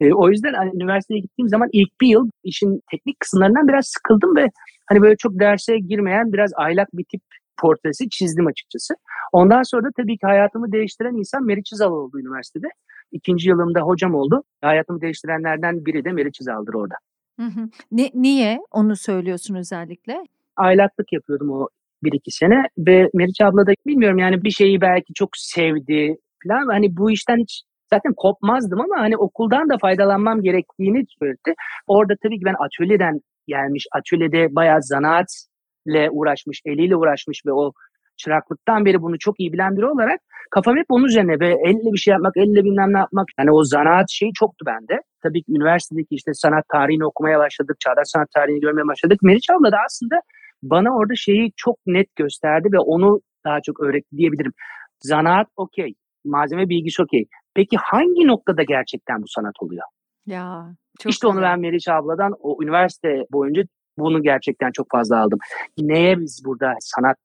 E, o yüzden hani, üniversiteye gittiğim zaman ilk bir yıl işin teknik kısımlarından biraz sıkıldım ve hani böyle çok derse girmeyen biraz aylak bir tip portresi çizdim açıkçası. Ondan sonra da tabii ki hayatımı değiştiren insan Meri Çizal oldu üniversitede. İkinci yılımda hocam oldu. Hayatımı değiştirenlerden biri de Meri Çizal'dır orada. Hı hı. Ne, niye onu söylüyorsun özellikle? Aylaklık yapıyordum o bir iki sene ve Meriç abla da bilmiyorum yani bir şeyi belki çok sevdi falan. Hani bu işten hiç zaten kopmazdım ama hani okuldan da faydalanmam gerektiğini söyledi. Orada tabii ki ben atölyeden gelmiş, atölyede bayağı zanaatle uğraşmış, eliyle uğraşmış ve o çıraklıktan beri bunu çok iyi bilen biri olarak kafam hep onun üzerine ve elle bir şey yapmak, elle bilmem ne yapmak. Yani o zanaat şeyi çoktu bende. Tabii ki üniversitedeki işte sanat tarihini okumaya başladık, çağdaş sanat tarihini görmeye başladık. Meriç abla da aslında bana orada şeyi çok net gösterdi ve onu daha çok öğretti diyebilirim. Zanaat okey, malzeme bilgisi okey. Peki hangi noktada gerçekten bu sanat oluyor? Ya çok İşte güzel. onu ben Meriç abladan o üniversite boyunca bunu gerçekten çok fazla aldım. Neye biz burada sanat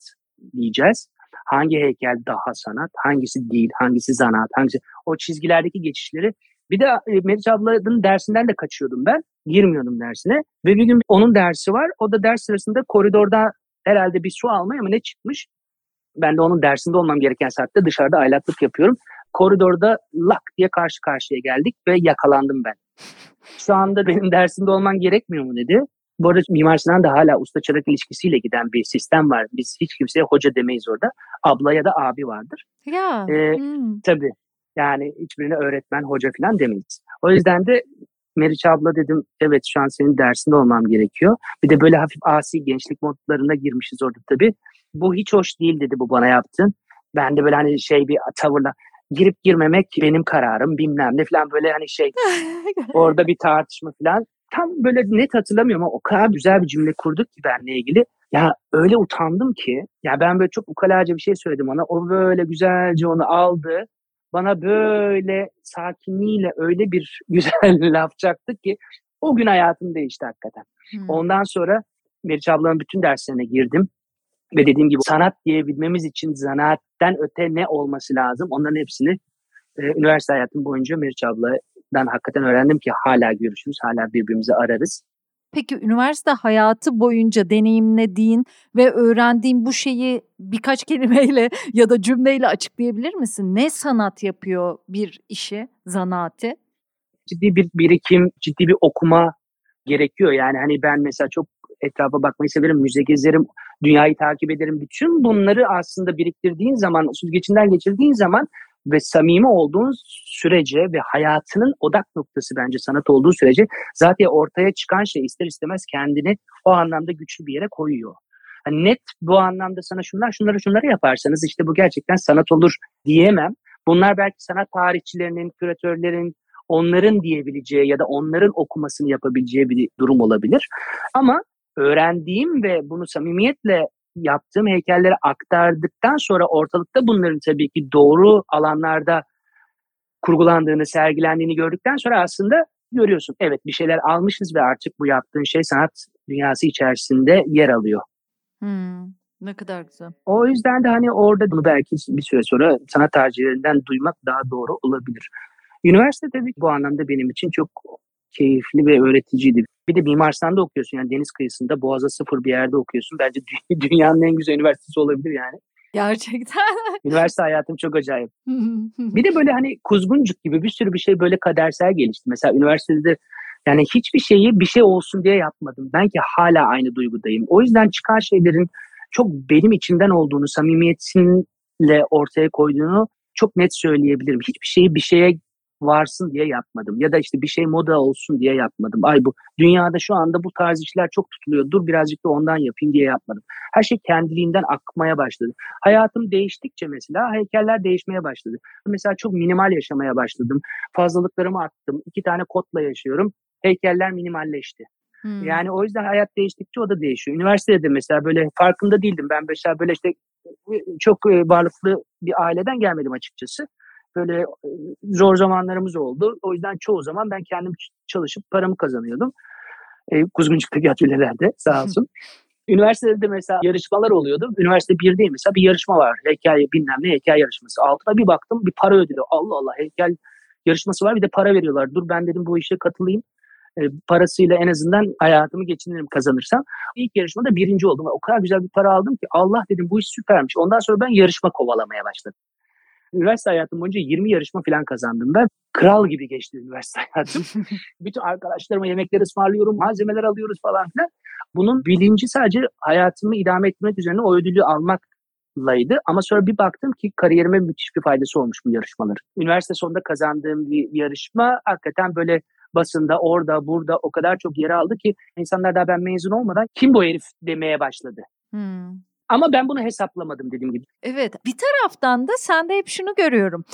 diyeceğiz? Hangi heykel daha sanat, hangisi değil, hangisi zanaat, hangisi o çizgilerdeki geçişleri bir de e, Meriç ablanın dersinden de kaçıyordum ben. Girmiyordum dersine. Ve bir gün onun dersi var. O da ders sırasında koridorda herhalde bir su almaya mı ne çıkmış. Ben de onun dersinde olmam gereken saatte dışarıda aylaklık yapıyorum. Koridorda lak diye karşı karşıya geldik ve yakalandım ben. Şu anda benim dersimde olman gerekmiyor mu dedi. Bu arada Mimar Sinan da hala usta çırak ilişkisiyle giden bir sistem var. Biz hiç kimseye hoca demeyiz orada. Abla ya da abi vardır. Ya. Ee, hmm. Tabii. Yani hiçbirine öğretmen, hoca falan demeyiz. O yüzden de Meriç abla dedim evet şu an senin dersinde olmam gerekiyor. Bir de böyle hafif asi gençlik modlarına girmişiz orada tabii. Bu hiç hoş değil dedi bu bana yaptın. Ben de böyle hani şey bir tavırla girip girmemek benim kararım bilmem ne falan böyle hani şey (laughs) orada bir tartışma falan. Tam böyle net hatırlamıyorum ama o kadar güzel bir cümle kurduk ki benle ilgili. Ya öyle utandım ki ya ben böyle çok ukalaca bir şey söyledim ona. O böyle güzelce onu aldı bana böyle sakinliğiyle öyle bir (laughs) güzel laf çaktı ki o gün hayatım değişti hakikaten. Hmm. Ondan sonra Meriç ablanın bütün derslerine girdim. Ve dediğim gibi sanat diyebilmemiz için zanaatten öte ne olması lazım onların hepsini e, üniversite hayatım boyunca Meriç abladan hakikaten öğrendim ki hala görüşürüz, hala birbirimizi ararız. Peki üniversite hayatı boyunca deneyimlediğin ve öğrendiğin bu şeyi birkaç (laughs) kelimeyle ya da cümleyle açıklayabilir misin? Ne sanat yapıyor bir işi, zanaati? Ciddi bir birikim, ciddi bir okuma gerekiyor. Yani hani ben mesela çok etrafa bakmayı severim, müze gezerim, dünyayı takip ederim. Bütün bunları aslında biriktirdiğin zaman, süzgecinden geçirdiğin zaman ve samimi olduğun sürece ve hayatının odak noktası bence sanat olduğu sürece zaten ortaya çıkan şey ister istemez kendini o anlamda güçlü bir yere koyuyor. hani net bu anlamda sana şunlar şunları şunları yaparsanız işte bu gerçekten sanat olur diyemem. Bunlar belki sanat tarihçilerinin, küratörlerin, onların diyebileceği ya da onların okumasını yapabileceği bir durum olabilir. Ama öğrendiğim ve bunu samimiyetle yaptığım heykelleri aktardıktan sonra ortalıkta bunların tabii ki doğru alanlarda kurgulandığını, sergilendiğini gördükten sonra aslında görüyorsun. Evet bir şeyler almışız ve artık bu yaptığın şey sanat dünyası içerisinde yer alıyor. Hmm, ne kadar güzel. O yüzden de hani orada bunu belki bir süre sonra sanat tercihlerinden duymak daha doğru olabilir. Üniversite tabii bu anlamda benim için çok keyifli ve öğreticiydi. Bir de Mimar Sinan'da okuyorsun yani deniz kıyısında Boğaz'a sıfır bir yerde okuyorsun. Bence (laughs) dünyanın en güzel üniversitesi olabilir yani. Gerçekten. (laughs) Üniversite hayatım çok acayip. bir de böyle hani kuzguncuk gibi bir sürü bir şey böyle kadersel gelişti. Mesela üniversitede yani hiçbir şeyi bir şey olsun diye yapmadım. Ben ki hala aynı duygudayım. O yüzden çıkan şeylerin çok benim içimden olduğunu, samimiyetinle ortaya koyduğunu çok net söyleyebilirim. Hiçbir şeyi bir şeye varsın diye yapmadım. Ya da işte bir şey moda olsun diye yapmadım. Ay bu dünyada şu anda bu tarz işler çok tutuluyor. Dur birazcık da ondan yapayım diye yapmadım. Her şey kendiliğinden akmaya başladı. Hayatım değiştikçe mesela heykeller değişmeye başladı. Mesela çok minimal yaşamaya başladım. Fazlalıklarımı attım. İki tane kotla yaşıyorum. Heykeller minimalleşti. Hmm. Yani o yüzden hayat değiştikçe o da değişiyor. Üniversitede de mesela böyle farkında değildim. Ben mesela böyle işte çok varlıklı bir aileden gelmedim açıkçası böyle zor zamanlarımız oldu. O yüzden çoğu zaman ben kendim çalışıp paramı kazanıyordum. E, Kuzguncuk'taki atölyelerde sağ (laughs) olsun. Üniversitede de mesela yarışmalar oluyordu. Üniversite 1'deyim mesela bir yarışma var. Heykel bilmem ne heykel yarışması. Altına bir baktım bir para ödülü. Allah Allah heykel yarışması var bir de para veriyorlar. Dur ben dedim bu işe katılayım. E, parasıyla en azından hayatımı geçinirim kazanırsam. İlk yarışmada birinci oldum. O kadar güzel bir para aldım ki Allah dedim bu iş süpermiş. Ondan sonra ben yarışma kovalamaya başladım. Üniversite hayatım boyunca 20 yarışma falan kazandım ben. Kral gibi geçti üniversite (laughs) hayatım. Bütün arkadaşlarıma yemekler ısmarlıyorum, malzemeler alıyoruz falan filan. Bunun bilinci sadece hayatımı idame etmek üzerine o ödülü almak laydı. Ama sonra bir baktım ki kariyerime müthiş bir faydası olmuş bu yarışmalar. Üniversite sonunda kazandığım bir yarışma hakikaten böyle basında orada burada o kadar çok yer aldı ki insanlar daha ben mezun olmadan kim bu herif demeye başladı. Hmm. Ama ben bunu hesaplamadım dediğim gibi. Evet bir taraftan da sende hep şunu görüyorum.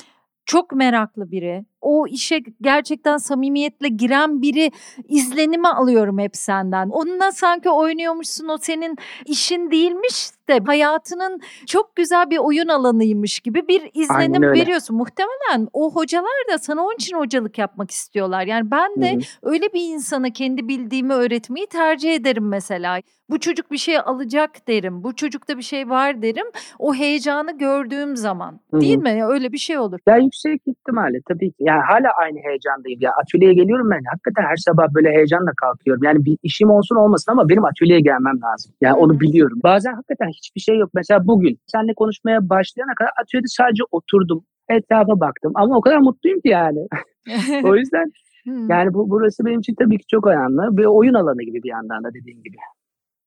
Çok meraklı biri, o işe gerçekten samimiyetle giren biri izlenimi alıyorum hep senden. Onunla sanki oynuyormuşsun o senin işin değilmiş de hayatının çok güzel bir oyun alanıymış gibi bir izlenim veriyorsun. Muhtemelen o hocalar da sana onun için hocalık yapmak istiyorlar. Yani ben de Hı-hı. öyle bir insana kendi bildiğimi öğretmeyi tercih ederim mesela. Bu çocuk bir şey alacak derim. Bu çocukta bir şey var derim. O heyecanı gördüğüm zaman. Hı-hı. Değil mi? Öyle bir şey olur. Ya yüksek ihtimalle tabii ki. Yani hala aynı heyecandayım. Ya atölyeye geliyorum ben. Hakikaten her sabah böyle heyecanla kalkıyorum. Yani bir işim olsun olmasın ama benim atölyeye gelmem lazım. Yani Hı-hı. onu biliyorum. Bazen hakikaten hiçbir şey yok. Mesela bugün seninle konuşmaya başlayana kadar atölyede sadece oturdum. Etrafa baktım. Ama o kadar mutluyum ki yani. (laughs) o yüzden yani bu burası benim için tabii ki çok önemli. Bir oyun alanı gibi bir yandan da dediğim gibi.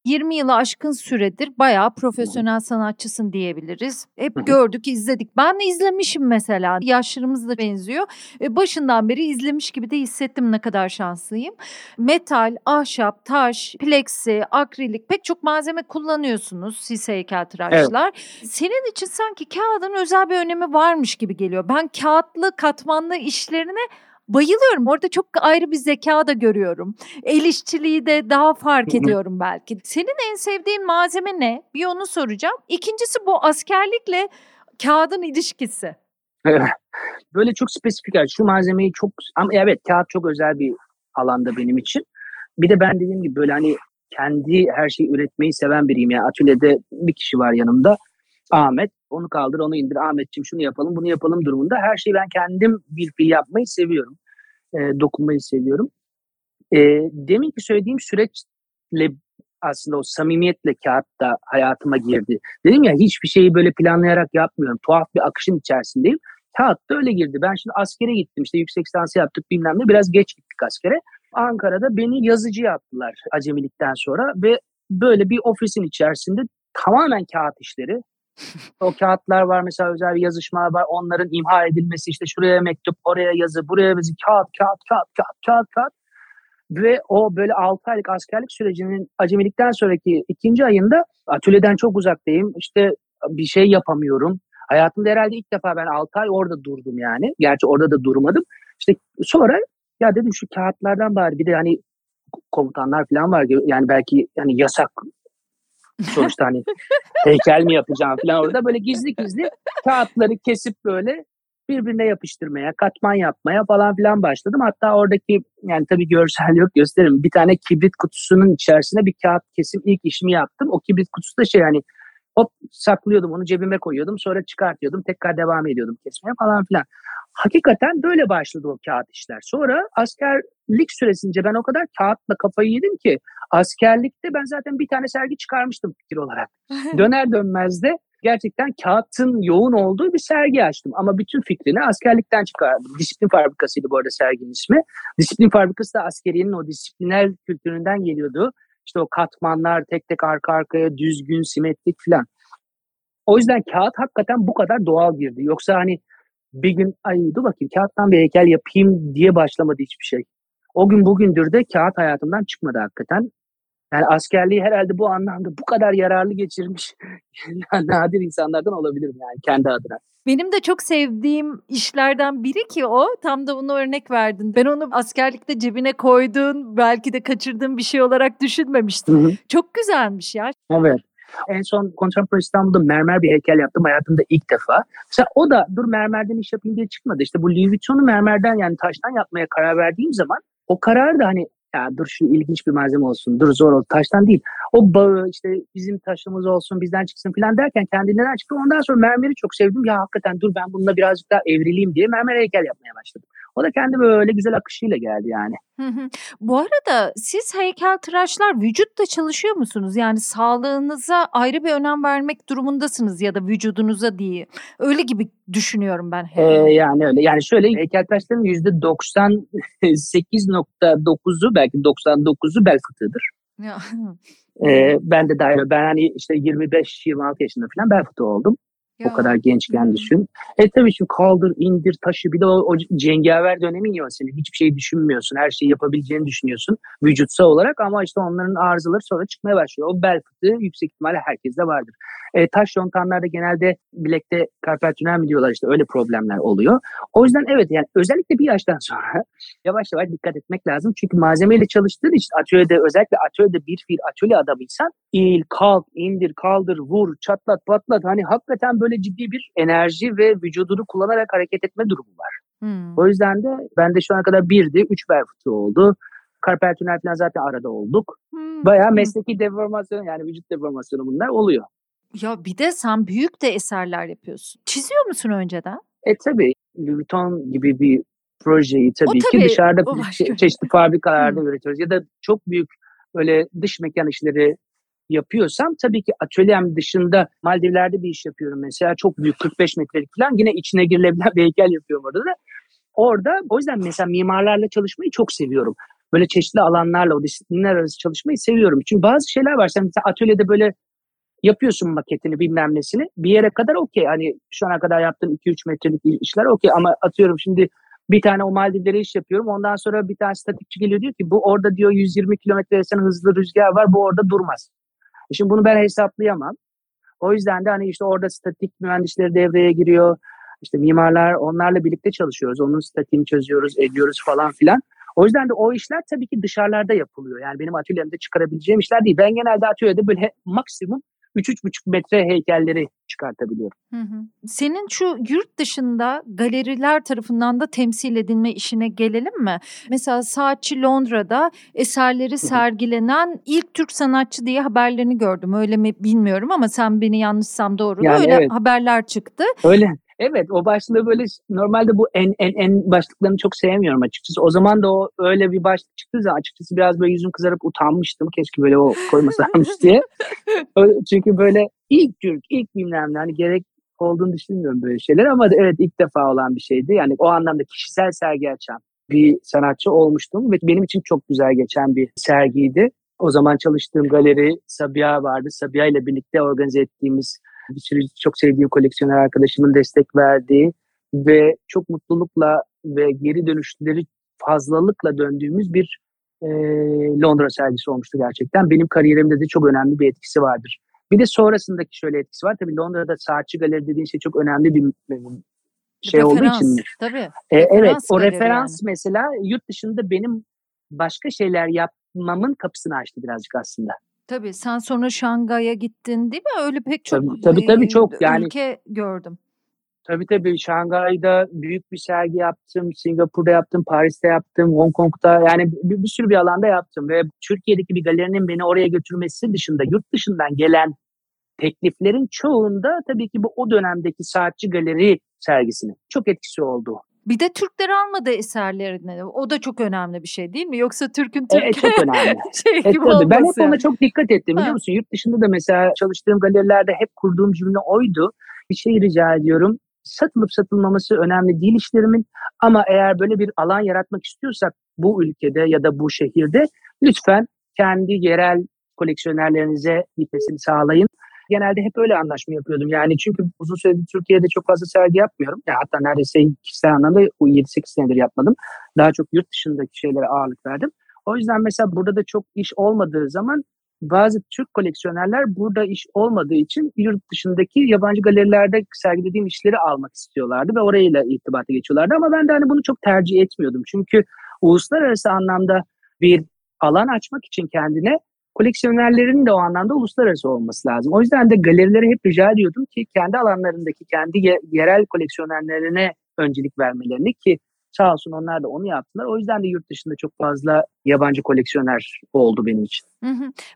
20 yılı aşkın süredir bayağı profesyonel sanatçısın diyebiliriz. Hep gördük, izledik. Ben de izlemişim mesela. Yaşlarımız da benziyor. Başından beri izlemiş gibi de hissettim ne kadar şanslıyım. Metal, ahşap, taş, plexi, akrilik pek çok malzeme kullanıyorsunuz siz heykeltıraşlar. Evet. Senin için sanki kağıdın özel bir önemi varmış gibi geliyor. Ben kağıtlı, katmanlı işlerine bayılıyorum. Orada çok ayrı bir zeka da görüyorum. El işçiliği de daha fark ediyorum belki. Senin en sevdiğin malzeme ne? Bir onu soracağım. İkincisi bu askerlikle kağıdın ilişkisi. Böyle çok spesifik. Şu malzemeyi çok ama evet kağıt çok özel bir alanda benim için. Bir de ben dediğim gibi böyle hani kendi her şeyi üretmeyi seven biriyim. Yani atölyede bir kişi var yanımda. Ahmet onu kaldır onu indir Ahmetciğim şunu yapalım bunu yapalım durumunda her şeyi ben kendim bir fiil yapmayı seviyorum. E, dokunmayı seviyorum. E, demin ki söylediğim süreçle aslında o samimiyetle kağıt da hayatıma girdi. Dedim ya hiçbir şeyi böyle planlayarak yapmıyorum. Tuhaf bir akışın içerisindeyim. Kağıt da öyle girdi. Ben şimdi askere gittim işte yüksek lisansı yaptık bilmem ne. Biraz geç gittik askere. Ankara'da beni yazıcı yaptılar acemilikten sonra ve böyle bir ofisin içerisinde tamamen kağıt işleri (laughs) o kağıtlar var mesela özel bir yazışmalar var. Onların imha edilmesi işte şuraya mektup, oraya yazı, buraya yazı, kağıt, kağıt, kağıt, kağıt, kağıt, kağıt. Ve o böyle 6 aylık askerlik sürecinin acemilikten sonraki ikinci ayında atölyeden çok uzaktayım. İşte bir şey yapamıyorum. Hayatımda herhalde ilk defa ben 6 ay orada durdum yani. Gerçi orada da durmadım. İşte sonra ya dedim şu kağıtlardan bari bir de hani komutanlar falan var. Yani belki yani yasak sonuçta hani heykel mi yapacağım falan orada böyle gizli gizli kağıtları kesip böyle birbirine yapıştırmaya, katman yapmaya falan filan başladım. Hatta oradaki yani tabii görsel yok gösteririm. Bir tane kibrit kutusunun içerisine bir kağıt kesim ilk işimi yaptım. O kibrit kutusu da şey yani hop saklıyordum onu cebime koyuyordum sonra çıkartıyordum tekrar devam ediyordum kesmeye falan filan. Hakikaten böyle başladı o kağıt işler. Sonra askerlik süresince ben o kadar kağıtla kafayı yedim ki askerlikte ben zaten bir tane sergi çıkarmıştım fikir olarak. (laughs) Döner dönmez de gerçekten kağıtın yoğun olduğu bir sergi açtım. Ama bütün fikrini askerlikten çıkardım. Disiplin fabrikasıydı bu arada serginin ismi. Disiplin fabrikası da askeriyenin o disiplinel kültüründen geliyordu. İşte o katmanlar tek tek arka arkaya düzgün, simetrik falan. O yüzden kağıt hakikaten bu kadar doğal girdi. Yoksa hani bir gün ay dur bakayım kağıttan bir heykel yapayım diye başlamadı hiçbir şey. O gün bugündür de kağıt hayatımdan çıkmadı hakikaten. Yani askerliği herhalde bu anlamda bu kadar yararlı geçirmiş (laughs) nadir insanlardan olabilirim yani kendi adına. Benim de çok sevdiğim işlerden biri ki o. Tam da bunu örnek verdin. Ben onu askerlikte cebine koydun, belki de kaçırdığın bir şey olarak düşünmemiştim. Hı hı. Çok güzelmiş ya. Evet. En son Contemporary İstanbul'da mermer bir heykel yaptım hayatımda ilk defa. Mesela o da dur mermerden iş yapayım diye çıkmadı. İşte bu Louis Vuitton'u mermerden yani taştan yapmaya karar verdiğim zaman o karar da hani ya dur şu ilginç bir malzeme olsun, dur zor ol, taştan değil. O bağı işte bizim taşımız olsun, bizden çıksın falan derken kendinden çıktı. Ondan sonra mermeri çok sevdim. Ya hakikaten dur ben bununla birazcık daha evrileyim diye mermer heykel yapmaya başladım. O da kendi böyle güzel akışıyla geldi yani. Bu arada siz heykel tıraşlar vücutta çalışıyor musunuz? Yani sağlığınıza ayrı bir önem vermek durumundasınız ya da vücudunuza diye. Öyle gibi düşünüyorum ben. Ee, yani öyle. Yani şöyle heykeltıraşların %98.9'u belki 99'u bel fıtığıdır. ee, ben de dahil. Ben hani işte 25-26 yaşında falan bel fıtığı oldum. Ya. O kadar gençken hmm. düşün. E tabii şimdi kaldır, indir, taşı. Bir de o, o cengaver dönemin ya senin. Hiçbir şeyi düşünmüyorsun. Her şeyi yapabileceğini düşünüyorsun vücutsal olarak ama işte onların arızaları sonra çıkmaya başlıyor. O bel fıtığı yüksek ihtimalle herkeste vardır. E, taş yontanlarda genelde bilekte karpal tünel mi diyorlar işte öyle problemler oluyor. O yüzden evet yani özellikle bir yaştan sonra (laughs) yavaş yavaş dikkat etmek lazım. Çünkü malzemeyle çalıştığın için atölyede özellikle atölyede bir fiil atölye adamıysan eğil, kalk, indir, kaldır, vur, çatlat, patlat. Hani hakikaten böyle ciddi bir enerji ve vücudunu kullanarak hareket etme durumu var. Hmm. O yüzden de ben de şu ana kadar birdi, üç bel fıtığı oldu. Karpal tünel falan zaten arada olduk. Hmm. Bayağı mesleki deformasyon yani vücut deformasyonu bunlar oluyor. Ya bir de sen büyük de eserler yapıyorsun. Çiziyor musun önceden? E tabii. Vuitton gibi bir projeyi tabii, o, tabii ki dışarıda çe- çeşitli fabrikalarda hmm. üretiyoruz. Ya da çok büyük böyle dış mekan işleri yapıyorsam tabii ki atölyem dışında Maldivler'de bir iş yapıyorum mesela. Çok büyük 45 metrelik falan yine içine girilebilen (laughs) bir heykel yapıyorum orada da. Orada o yüzden mesela mimarlarla çalışmayı çok seviyorum. Böyle çeşitli alanlarla o disiplinler arası çalışmayı seviyorum. Çünkü bazı şeyler var. Sen mesela atölyede böyle yapıyorsun maketini bilmem nesini. Bir yere kadar okey. Hani şu ana kadar yaptığım 2-3 metrelik işler okey ama atıyorum şimdi bir tane o Maldivlere iş yapıyorum. Ondan sonra bir tane statikçi geliyor diyor ki bu orada diyor 120 kilometre sen hızlı rüzgar var bu orada durmaz. E şimdi bunu ben hesaplayamam. O yüzden de hani işte orada statik mühendisleri devreye giriyor. İşte mimarlar onlarla birlikte çalışıyoruz. Onun statiğini çözüyoruz, ediyoruz falan filan. O yüzden de o işler tabii ki dışarılarda yapılıyor. Yani benim atölyemde çıkarabileceğim işler değil. Ben genelde atölyede böyle maksimum 3-3,5 metre heykelleri çıkartabiliyorum. Hı hı. Senin şu yurt dışında galeriler tarafından da temsil edilme işine gelelim mi? Mesela Saatçi Londra'da eserleri hı hı. sergilenen ilk Türk sanatçı diye haberlerini gördüm. Öyle mi bilmiyorum ama sen beni yanlışsam doğru. Yani Öyle evet. haberler çıktı. Öyle. Evet o başlığı böyle normalde bu en en en başlıklarını çok sevmiyorum açıkçası. O zaman da o öyle bir başlık çıktı zaman açıkçası biraz böyle yüzüm kızarıp utanmıştım. Keşke böyle o koymasaymış diye. (laughs) Çünkü böyle ilk Türk, ilk bilmem ne hani gerek olduğunu düşünmüyorum böyle şeyler ama evet ilk defa olan bir şeydi. Yani o anlamda kişisel sergi açan bir sanatçı olmuştum ve benim için çok güzel geçen bir sergiydi. O zaman çalıştığım galeri Sabiha vardı. Sabiha ile birlikte organize ettiğimiz bir sürü çok sevdiğim koleksiyoner arkadaşımın destek verdiği ve çok mutlulukla ve geri dönüşleri fazlalıkla döndüğümüz bir e, Londra sergisi olmuştu gerçekten. Benim kariyerimde de çok önemli bir etkisi vardır. Bir de sonrasındaki şöyle etkisi var. Tabii Londra'da saatçi galeri dediğin şey çok önemli bir şey referans, olduğu içindir. Tabii. E, evet o referans yani. mesela yurt dışında benim başka şeyler yapmamın kapısını açtı birazcık aslında. Tabii sen sonra Şangay'a gittin değil mi? Öyle pek çok tabii, tabii, tabii çok yani ülke gördüm. Tabii tabii Şangay'da büyük bir sergi yaptım, Singapur'da yaptım, Paris'te yaptım, Hong Kong'da yani bir, bir sürü bir alanda yaptım ve Türkiye'deki bir galerinin beni oraya götürmesi dışında yurt dışından gelen tekliflerin çoğunda tabii ki bu o dönemdeki saatçi galeri sergisinin çok etkisi oldu. Bir de Türkler almadı eserlerini. O da çok önemli bir şey değil mi? Yoksa Türk'ün Türk evet, çok önemli. (laughs) şey evet, gibi tabii. Ben hep ona çok dikkat ettim biliyor musun? Yurt dışında da mesela çalıştığım galerilerde hep kurduğum cümle oydu. Bir şey rica ediyorum satılıp satılmaması önemli değil işlerimin ama eğer böyle bir alan yaratmak istiyorsak bu ülkede ya da bu şehirde lütfen kendi yerel koleksiyonerlerinize gitmesini sağlayın. Genelde hep öyle anlaşma yapıyordum. Yani çünkü uzun süredir Türkiye'de çok fazla sergi yapmıyorum. Yani hatta neredeyse kişisel anlamda bu 7-8 senedir yapmadım. Daha çok yurt dışındaki şeylere ağırlık verdim. O yüzden mesela burada da çok iş olmadığı zaman bazı Türk koleksiyonerler burada iş olmadığı için yurt dışındaki yabancı galerilerde sergilediğim işleri almak istiyorlardı ve orayla irtibata geçiyorlardı. Ama ben de hani bunu çok tercih etmiyordum. Çünkü uluslararası anlamda bir alan açmak için kendine koleksiyonerlerin de o anlamda uluslararası olması lazım. O yüzden de galerilere hep rica ediyordum ki kendi alanlarındaki kendi yerel koleksiyonerlerine öncelik vermelerini ki Sağ olsun onlar da onu yaptılar. O yüzden de yurt dışında çok fazla yabancı koleksiyoner oldu benim için.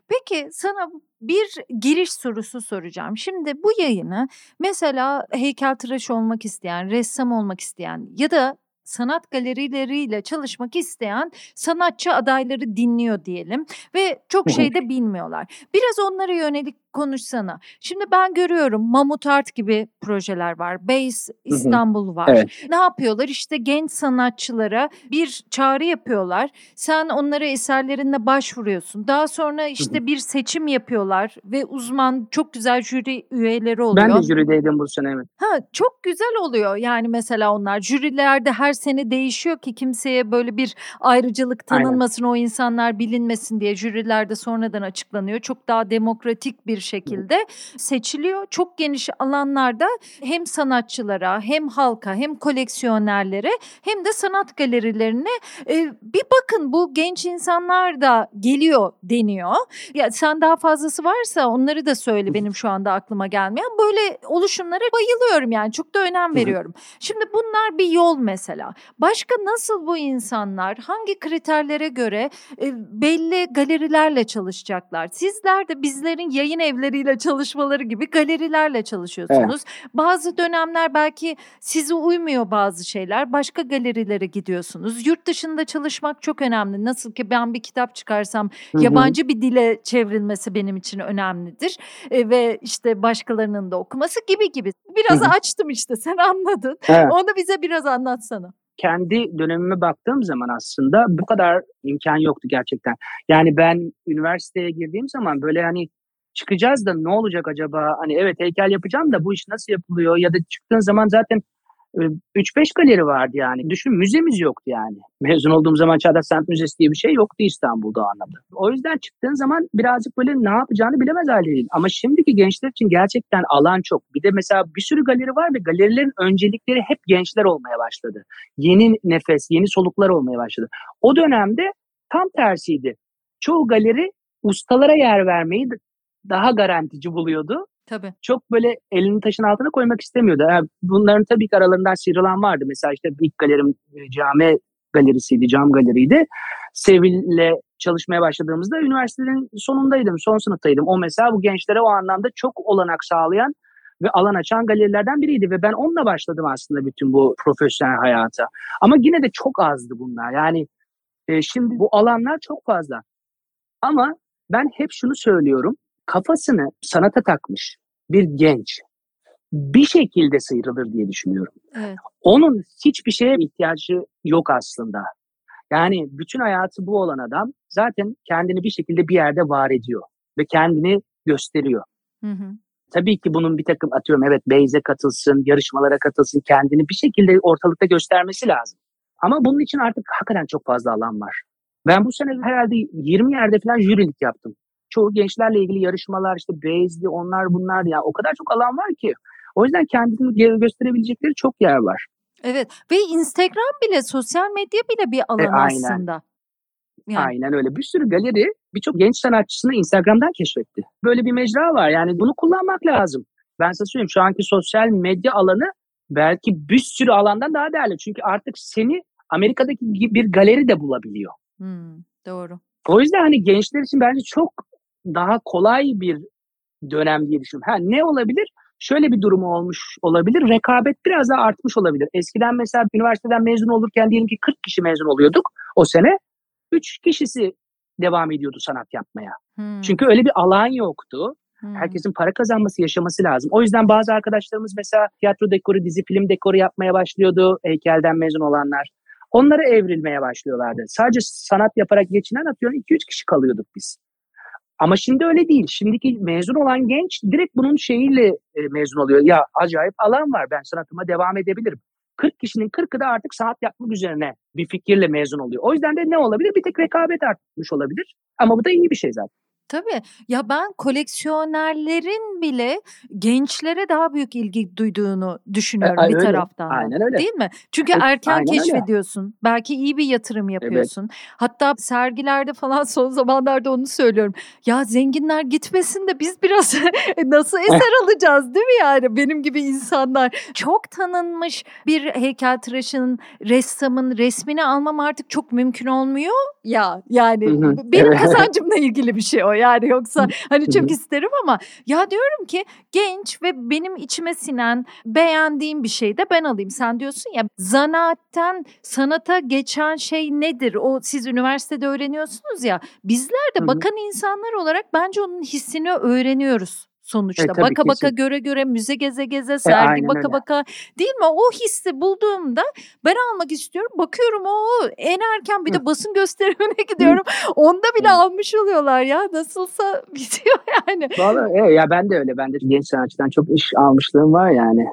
Peki sana bir giriş sorusu soracağım. Şimdi bu yayını mesela heykeltıraş olmak isteyen, ressam olmak isteyen ya da sanat galerileriyle çalışmak isteyen sanatçı adayları dinliyor diyelim ve çok şey de bilmiyorlar. Biraz onlara yönelik konuşsana. Şimdi ben görüyorum Mamut Art gibi projeler var. Base İstanbul var. Evet. Ne yapıyorlar? İşte genç sanatçılara bir çağrı yapıyorlar. Sen onlara eserlerinde başvuruyorsun. Daha sonra işte bir seçim yapıyorlar ve uzman çok güzel jüri üyeleri oluyor. Ben de jürideydim bu sene evet. Ha çok güzel oluyor. Yani mesela onlar jürilerde her sene değişiyor ki kimseye böyle bir ayrıcalık tanınmasın, Aynen. o insanlar bilinmesin diye jürilerde sonradan açıklanıyor. Çok daha demokratik bir şekilde seçiliyor. Çok geniş alanlarda hem sanatçılara hem halka hem koleksiyonerlere hem de sanat galerilerine e, bir bakın bu genç insanlar da geliyor deniyor. Ya sen daha fazlası varsa onları da söyle benim şu anda aklıma gelmeyen. Böyle oluşumlara bayılıyorum yani çok da önem veriyorum. Şimdi bunlar bir yol mesela. Başka nasıl bu insanlar hangi kriterlere göre e, belli galerilerle çalışacaklar? Sizler de bizlerin yayın ev evleriyle çalışmaları gibi galerilerle çalışıyorsunuz. Evet. Bazı dönemler belki size uymuyor bazı şeyler. Başka galerilere gidiyorsunuz. Yurt dışında çalışmak çok önemli. Nasıl ki ben bir kitap çıkarsam Hı-hı. yabancı bir dile çevrilmesi benim için önemlidir. E, ve işte başkalarının da okuması gibi gibi. Biraz Hı-hı. açtım işte sen anladın. Evet. Onu bize biraz anlatsana kendi dönemime baktığım zaman aslında bu kadar imkan yoktu gerçekten. Yani ben üniversiteye girdiğim zaman böyle hani çıkacağız da ne olacak acaba? Hani evet heykel yapacağım da bu iş nasıl yapılıyor? Ya da çıktığın zaman zaten 3-5 galeri vardı yani. Düşün müzemiz yoktu yani. (laughs) Mezun olduğum zaman Çağdaş Sanat Müzesi diye bir şey yoktu İstanbul'da o anlamda. O yüzden çıktığın zaman birazcık böyle ne yapacağını bilemez haldeydin. Ama şimdiki gençler için gerçekten alan çok. Bir de mesela bir sürü galeri var ve galerilerin öncelikleri hep gençler olmaya başladı. Yeni nefes, yeni soluklar olmaya başladı. O dönemde tam tersiydi. Çoğu galeri ustalara yer vermeyi daha garantici buluyordu. Tabii. Çok böyle elini taşın altına koymak istemiyordu. Yani bunların tabii ki aralarından sıyrılan vardı. Mesela işte ilk galerim e, cami galerisiydi, cam galeriydi. Sevil'le çalışmaya başladığımızda üniversitenin sonundaydım, son sınıftaydım. O mesela bu gençlere o anlamda çok olanak sağlayan ve alan açan galerilerden biriydi ve ben onunla başladım aslında bütün bu profesyonel hayata. Ama yine de çok azdı bunlar. Yani e, şimdi bu alanlar çok fazla. Ama ben hep şunu söylüyorum kafasını sanata takmış bir genç bir şekilde sıyrılır diye düşünüyorum. Evet. Onun hiçbir şeye ihtiyacı yok aslında. Yani bütün hayatı bu olan adam zaten kendini bir şekilde bir yerde var ediyor ve kendini gösteriyor. Hı hı. Tabii ki bunun bir takım atıyorum evet Beyze katılsın, yarışmalara katılsın, kendini bir şekilde ortalıkta göstermesi lazım. Ama bunun için artık hakikaten çok fazla alan var. Ben bu sene herhalde 20 yerde falan jürilik yaptım. Çoğu gençlerle ilgili yarışmalar işte Beyzli onlar bunlar ya o kadar çok alan var ki. O yüzden kendini gösterebilecekleri çok yer var. Evet ve Instagram bile sosyal medya bile bir alan e, aynen. aslında. Yani. Aynen öyle. Bir sürü galeri birçok genç sanatçısını Instagram'dan keşfetti. Böyle bir mecra var. Yani bunu kullanmak lazım. Ben size söyleyeyim şu anki sosyal medya alanı belki bir sürü alandan daha değerli. Çünkü artık seni Amerika'daki bir galeri de bulabiliyor. Hmm, doğru. O yüzden hani gençler için bence çok daha kolay bir dönem diye düşünüyorum. Ha, ne olabilir? Şöyle bir durumu olmuş olabilir. Rekabet biraz daha artmış olabilir. Eskiden mesela üniversiteden mezun olurken diyelim ki 40 kişi mezun oluyorduk o sene. 3 kişisi devam ediyordu sanat yapmaya. Hmm. Çünkü öyle bir alan yoktu. Hmm. Herkesin para kazanması, yaşaması lazım. O yüzden bazı arkadaşlarımız mesela tiyatro dekoru, dizi film dekoru yapmaya başlıyordu heykelden mezun olanlar. Onlara evrilmeye başlıyorlardı. Sadece sanat yaparak geçinen atıyorum 2-3 kişi kalıyorduk biz. Ama şimdi öyle değil. Şimdiki mezun olan genç direkt bunun şeyiyle e, mezun oluyor. Ya acayip alan var ben sanatıma devam edebilirim. 40 kişinin 40'ı da artık sanat yapmak üzerine bir fikirle mezun oluyor. O yüzden de ne olabilir? Bir tek rekabet artmış olabilir. Ama bu da iyi bir şey zaten. Tabii. Ya ben koleksiyonerlerin bile gençlere daha büyük ilgi duyduğunu düşünüyorum e, bir öyle. taraftan. Aynen öyle. Değil mi? Çünkü e, erken keşfediyorsun. Öyle. Belki iyi bir yatırım yapıyorsun. Evet. Hatta sergilerde falan (laughs) son zamanlarda onu söylüyorum. Ya zenginler gitmesin de biz biraz (laughs) nasıl eser alacağız değil mi yani? Benim gibi insanlar. Çok tanınmış bir heykeltıraşın, ressamın resmini almam artık çok mümkün olmuyor ya. Yani hı hı. benim evet. kazancımla ilgili bir şey o yani yoksa hani çok isterim ama ya diyorum ki genç ve benim içime sinen beğendiğim bir şey de ben alayım. Sen diyorsun ya zanaatten sanata geçen şey nedir? O siz üniversitede öğreniyorsunuz ya. Bizler de bakan insanlar olarak bence onun hissini öğreniyoruz sonuçta. E, baka baka göre göre müze geze geze sergi e, baka öyle. baka değil mi? O hissi bulduğumda ben almak istiyorum. Bakıyorum o en erken bir de basın (laughs) gösterimine gidiyorum. Onda bile almış oluyorlar ya. Nasılsa (laughs) bitiyor yani. Vallahi e, ya ben de öyle. Ben de genç sanatçıdan çok iş almışlığım var yani.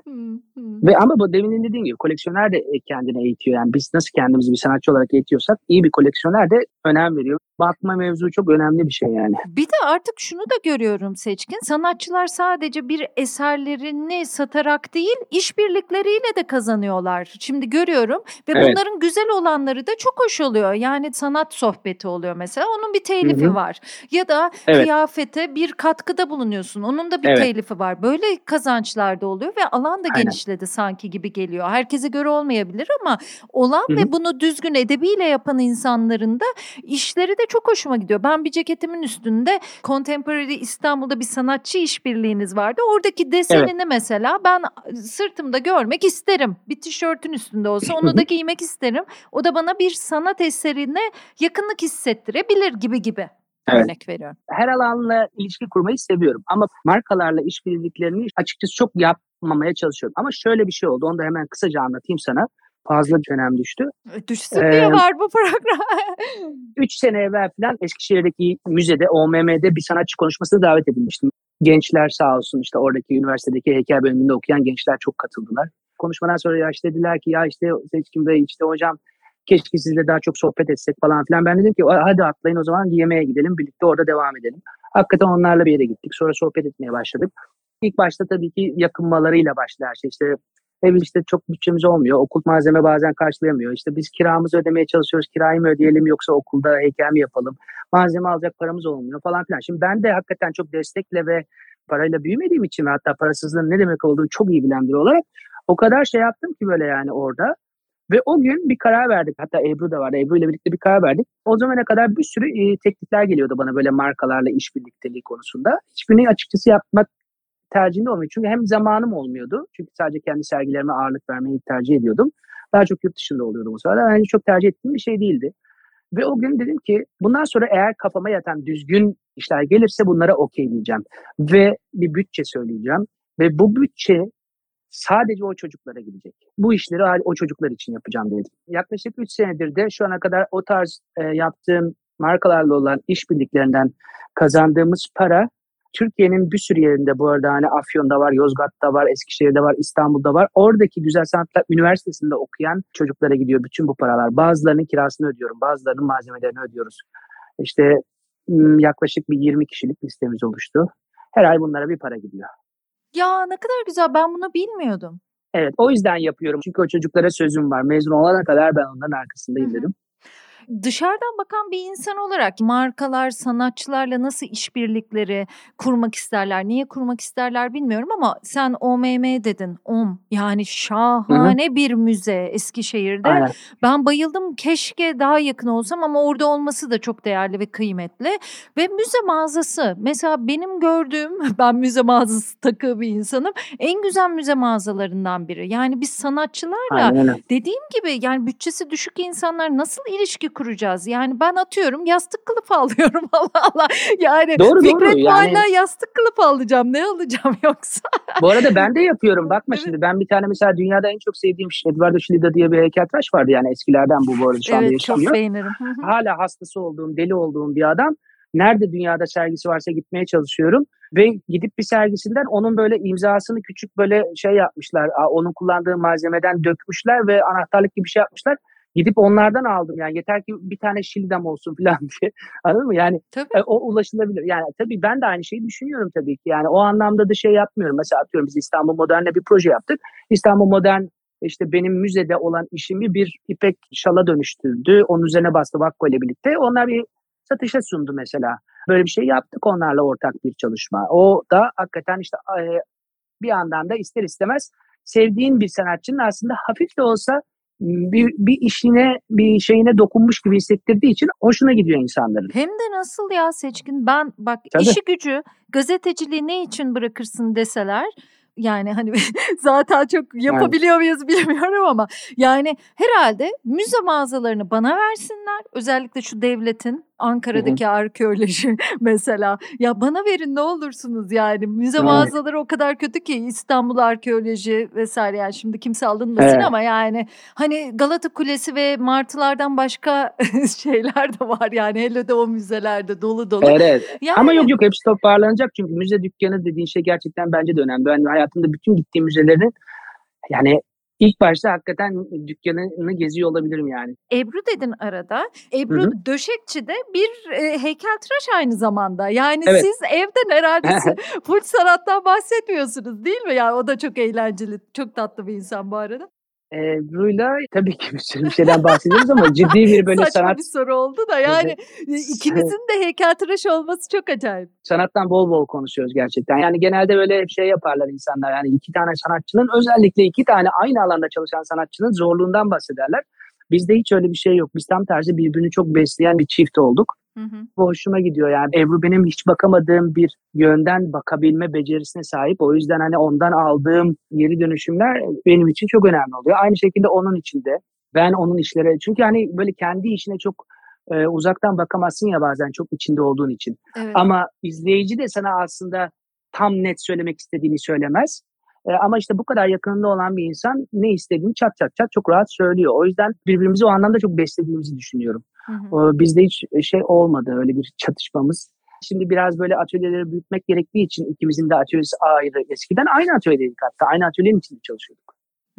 Ve ama bu demin dediğim gibi koleksiyoner de e, kendini eğitiyor. Yani biz nasıl kendimizi bir sanatçı olarak eğitiyorsak iyi bir koleksiyoner de önem veriyor. Bakma mevzu çok önemli bir şey yani. Bir de artık şunu da görüyorum Seçkin. Sanatçılar sadece bir eserlerini satarak değil, işbirlikleriyle de kazanıyorlar. Şimdi görüyorum ve evet. bunların güzel olanları da çok hoş oluyor. Yani sanat sohbeti oluyor mesela. Onun bir telifi Hı-hı. var. Ya da evet. kıyafete bir katkıda bulunuyorsun. Onun da bir evet. telifi var. Böyle kazançlar da oluyor ve alan da Aynen. genişledi sanki gibi geliyor. Herkese göre olmayabilir ama olan Hı-hı. ve bunu düzgün edebiyle yapan insanların da işleri de çok hoşuma gidiyor. Ben bir ceketimin üstünde Contemporary İstanbul'da bir sanatçı işbirliğiniz vardı. Oradaki desenini evet. mesela ben sırtımda görmek isterim. Bir tişörtün üstünde olsa onu da giymek isterim. O da bana bir sanat eserine yakınlık hissettirebilir gibi gibi. Evet. Örnek veriyorum. Her alanla ilişki kurmayı seviyorum ama markalarla işbirliklerini açıkçası çok yapmamaya çalışıyorum. Ama şöyle bir şey oldu. Onu da hemen kısaca anlatayım sana fazla dönem düştü. Düşsün ee, diye var bu program. (laughs) üç sene evvel falan Eskişehir'deki müzede OMM'de bir sanatçı konuşmasına davet edilmiştim. Gençler sağ olsun işte oradaki üniversitedeki heykel bölümünde okuyan gençler çok katıldılar. Konuşmadan sonra ya işte dediler ki ya işte Seçkin Bey işte hocam keşke sizle daha çok sohbet etsek falan filan. Ben dedim ki hadi atlayın o zaman yemeğe gidelim birlikte orada devam edelim. Hakikaten onlarla bir yere gittik. Sonra sohbet etmeye başladık. İlk başta tabii ki yakınmalarıyla başladı her şey. İşte Ev işte çok bütçemiz olmuyor. Okul malzeme bazen karşılayamıyor. İşte biz kiramızı ödemeye çalışıyoruz. Kirayı mı ödeyelim yoksa okulda heykel mi yapalım? Malzeme alacak paramız olmuyor falan filan. Şimdi ben de hakikaten çok destekle ve parayla büyümediğim için hatta parasızlığın ne demek olduğunu çok iyi bilen biri olarak o kadar şey yaptım ki böyle yani orada. Ve o gün bir karar verdik. Hatta Ebru da vardı. Ebru ile birlikte bir karar verdik. O zamana kadar bir sürü e, teklifler geliyordu bana böyle markalarla iş birlikteliği konusunda. Hiçbirini açıkçası yapmak tercihinde olmuyor. Çünkü hem zamanım olmuyordu. Çünkü sadece kendi sergilerime ağırlık vermeyi tercih ediyordum. Daha çok yurt dışında oluyordum o sırada. Yani çok tercih ettiğim bir şey değildi. Ve o gün dedim ki bundan sonra eğer kafama yatan düzgün işler gelirse bunlara okey diyeceğim. Ve bir bütçe söyleyeceğim. Ve bu bütçe sadece o çocuklara gidecek. Bu işleri o çocuklar için yapacağım dedim. Yaklaşık 3 senedir de şu ana kadar o tarz e, yaptığım markalarla olan işbirliklerinden kazandığımız para Türkiye'nin bir sürü yerinde bu arada hani Afyon'da var, Yozgat'ta var, Eskişehir'de var, İstanbul'da var. Oradaki Güzel Sanatlar Üniversitesi'nde okuyan çocuklara gidiyor bütün bu paralar. Bazılarının kirasını ödüyorum, bazılarının malzemelerini ödüyoruz. İşte yaklaşık bir 20 kişilik listemiz oluştu. Her ay bunlara bir para gidiyor. Ya ne kadar güzel ben bunu bilmiyordum. Evet o yüzden yapıyorum. Çünkü o çocuklara sözüm var. Mezun olana kadar ben onların arkasındayım dedim dışarıdan bakan bir insan olarak markalar, sanatçılarla nasıl işbirlikleri kurmak isterler, niye kurmak isterler bilmiyorum ama sen OMM dedin. OM yani şahane Hı-hı. bir müze Eskişehir'de. Aynen. Ben bayıldım. Keşke daha yakın olsam ama orada olması da çok değerli ve kıymetli. Ve müze mağazası. Mesela benim gördüğüm, (laughs) ben müze mağazası takı bir insanım. En güzel müze mağazalarından biri. Yani biz sanatçılarla Aynen. dediğim gibi yani bütçesi düşük insanlar nasıl ilişki kuracağız. Yani ben atıyorum yastık kılıfı (laughs) alıyorum Allah Allah. Yani doğru, Fikret doğru. Yani... yastık kılıfı alacağım. Ne alacağım (laughs) yoksa? Bu arada ben de yapıyorum. (laughs) Bakma evet. şimdi ben bir tane mesela dünyada en çok sevdiğim şey Eduardo Schilida diye bir heykeltıraş vardı. Yani eskilerden bu bu arada şu anda evet, yaşamıyor. çok beğenirim. Hala hastası olduğum, deli olduğum bir adam. Nerede dünyada sergisi varsa gitmeye çalışıyorum. Ve gidip bir sergisinden onun böyle imzasını küçük böyle şey yapmışlar. Onun kullandığı malzemeden dökmüşler ve anahtarlık gibi bir şey yapmışlar. Gidip onlardan aldım yani yeter ki bir tane şildem olsun (laughs) falan diye. Anladın mı? Yani e, o ulaşılabilir. Yani tabii ben de aynı şeyi düşünüyorum tabii ki. Yani o anlamda da şey yapmıyorum. Mesela atıyorum biz İstanbul Modern'le bir proje yaptık. İstanbul Modern işte benim müzede olan işimi bir ipek şala dönüştürdü. Onun üzerine bastı Vakko ile birlikte. Onlar bir satışa sundu mesela. Böyle bir şey yaptık onlarla ortak bir çalışma. O da hakikaten işte e, bir yandan da ister istemez sevdiğin bir sanatçının aslında hafif de olsa bir, bir işine bir şeyine dokunmuş gibi hissettirdiği için hoşuna gidiyor insanların. Hem de nasıl ya Seçkin ben bak Tabii. işi gücü gazeteciliği ne için bırakırsın deseler yani hani (laughs) zaten çok yapabiliyor muyuz bilmiyorum ama yani herhalde müze mağazalarını bana versinler. Özellikle şu devletin Ankara'daki Hı-hı. arkeoloji (laughs) mesela. Ya bana verin ne olursunuz yani. Müze evet. mağazaları o kadar kötü ki İstanbul arkeoloji vesaire yani şimdi kimse alınmasın evet. ama yani hani Galata Kulesi ve martılardan başka (laughs) şeyler de var yani hele de o müzelerde dolu dolu. Evet. Yani... Ama yok yok hepsi toparlanacak çünkü müze dükkanı dediğin şey gerçekten bence de önemli. Ben hayatımda bütün gittiğim müzelerin yani İlk başta hakikaten dükkanını geziyor olabilirim yani. Ebru dedin arada. Ebru Hı-hı. Döşekçi'de bir e, heykeltıraş aynı zamanda. Yani evet. siz evden herhalde (laughs) full sanattan bahsetmiyorsunuz değil mi? Yani o da çok eğlenceli, çok tatlı bir insan bu arada. Ebru'yla tabii ki bir sürü bir şeyden bahsediyoruz ama ciddi bir (laughs) böyle Saçma sanat... bir soru oldu da yani ikinizin de heykeltıraş olması çok acayip. Sanattan bol bol konuşuyoruz gerçekten. Yani genelde böyle şey yaparlar insanlar. Yani iki tane sanatçının özellikle iki tane aynı alanda çalışan sanatçının zorluğundan bahsederler. Bizde hiç öyle bir şey yok. Biz tam tersi birbirini çok besleyen bir çift olduk. Hı hı. Bu hoşuma gidiyor yani. Ebru benim hiç bakamadığım bir yönden bakabilme becerisine sahip. O yüzden hani ondan aldığım geri dönüşümler benim için çok önemli oluyor. Aynı şekilde onun için de. Ben onun işlere çünkü hani böyle kendi işine çok e, uzaktan bakamazsın ya bazen çok içinde olduğun için. Evet. Ama izleyici de sana aslında tam net söylemek istediğini söylemez. E, ama işte bu kadar yakınında olan bir insan ne istediğini çat çat çat çok rahat söylüyor. O yüzden birbirimizi o anlamda çok beslediğimizi düşünüyorum. Hı hı. Bizde hiç şey olmadı öyle bir çatışmamız. Şimdi biraz böyle atölyeleri büyütmek gerektiği için ikimizin de atölyesi ayrı. Eskiden aynı atölyedeydik hatta. Aynı atölyenin içinde çalışıyorduk.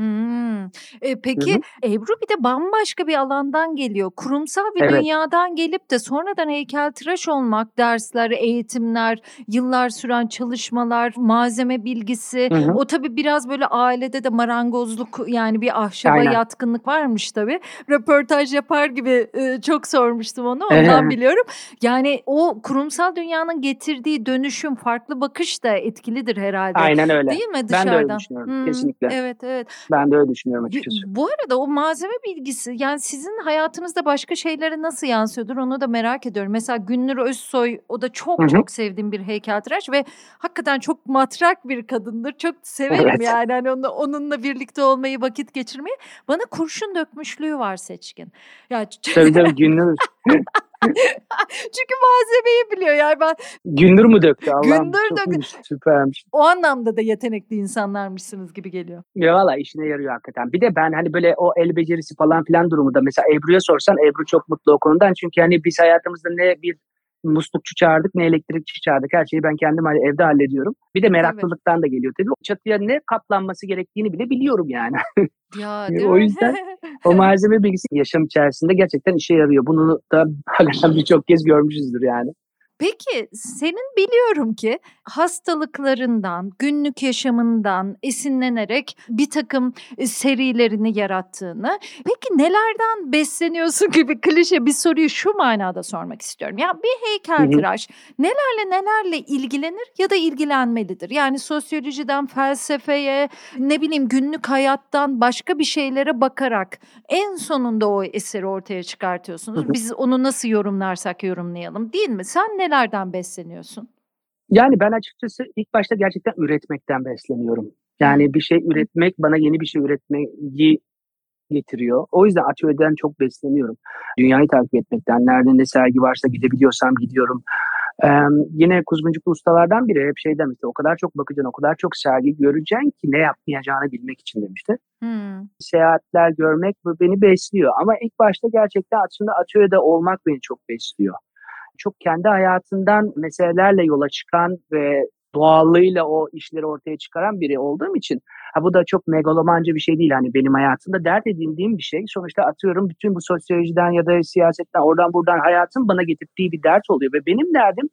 Hımm. E, peki, Hı hı. Ebru bir de bambaşka bir alandan geliyor. Kurumsal bir Evet. dünyadan gelip de sonradan heykeltıraş olmak, dersler, eğitimler, yıllar süren çalışmalar, malzeme bilgisi. Hı hı. O tabii biraz böyle ailede de marangozluk, yani bir ahşaba Aynen. yatkınlık varmış tabii. Röportaj yapar gibi, eee, çok sormuştum onu, ondan (laughs) biliyorum. Yani o kurumsal dünyanın getirdiği dönüşüm, farklı bakış da etkilidir herhalde. Aynen öyle. Değil mi Ben de öyle düşünüyorum. Hımm. Kesinlikle. Evet, evet. Ben de öyle düşünüyorum açıkçası. Bu arada o malzeme bilgisi yani sizin hayatınızda başka şeylere nasıl yansıyordur onu da merak ediyorum. Mesela Günnur Özsoy o da çok Hı-hı. çok sevdiğim bir heykeltıraş ve hakikaten çok matrak bir kadındır. Çok severim evet. yani hani onunla, onunla birlikte olmayı, vakit geçirmeyi. Bana kurşun dökmüşlüğü var Seçkin. Ya tabii tabii (laughs) Günnur. (laughs) Çünkü malzemeyi biliyor yani ben. Gündür mü döktü Allah'ım? Gündür döktü. Süpermiş. O anlamda da yetenekli insanlarmışsınız gibi geliyor. Ya valla işine yarıyor hakikaten. Bir de ben hani böyle o el becerisi falan filan durumunda mesela Ebru'ya sorsan Ebru çok mutlu o konudan. Çünkü hani biz hayatımızda ne bir muslukçu çağırdık ne elektrikçi çağırdık. Her şeyi ben kendim evde hallediyorum. Bir de meraklılıktan evet. da geliyor tabii. Çatıya ne kaplanması gerektiğini bile biliyorum yani. (laughs) Ya, o yüzden (laughs) o malzeme bilgisi yaşam içerisinde gerçekten işe yarıyor. Bunu da (laughs) birçok kez görmüşüzdür yani. Peki senin biliyorum ki hastalıklarından, günlük yaşamından esinlenerek bir takım e, serilerini yarattığını. Peki nelerden besleniyorsun (laughs) gibi klişe bir soruyu şu manada sormak istiyorum. Ya bir heykeltıraş nelerle nelerle ilgilenir ya da ilgilenmelidir? Yani sosyolojiden felsefeye, ne bileyim günlük hayattan başka bir şeylere bakarak en sonunda o eseri ortaya çıkartıyorsunuz. Biz onu nasıl yorumlarsak yorumlayalım değil mi? Sen neler nelerden besleniyorsun? Yani ben açıkçası ilk başta gerçekten üretmekten besleniyorum. Yani bir şey üretmek bana yeni bir şey üretmeyi getiriyor. O yüzden atölyeden çok besleniyorum. Dünyayı takip etmekten, nerede ne sergi varsa gidebiliyorsam gidiyorum. Ee, yine Kuzguncuklu ustalardan biri hep şey demişti. O kadar çok bakacaksın, o kadar çok sergi göreceksin ki ne yapmayacağını bilmek için demişti. Hmm. Seyahatler görmek beni besliyor. Ama ilk başta gerçekten aslında atölyede olmak beni çok besliyor çok kendi hayatından meselelerle yola çıkan ve doğallığıyla o işleri ortaya çıkaran biri olduğum için ha bu da çok megalomanca bir şey değil hani benim hayatımda dert edindiğim bir şey. Sonuçta atıyorum bütün bu sosyolojiden ya da siyasetten oradan buradan hayatın bana getirdiği bir dert oluyor ve benim derdim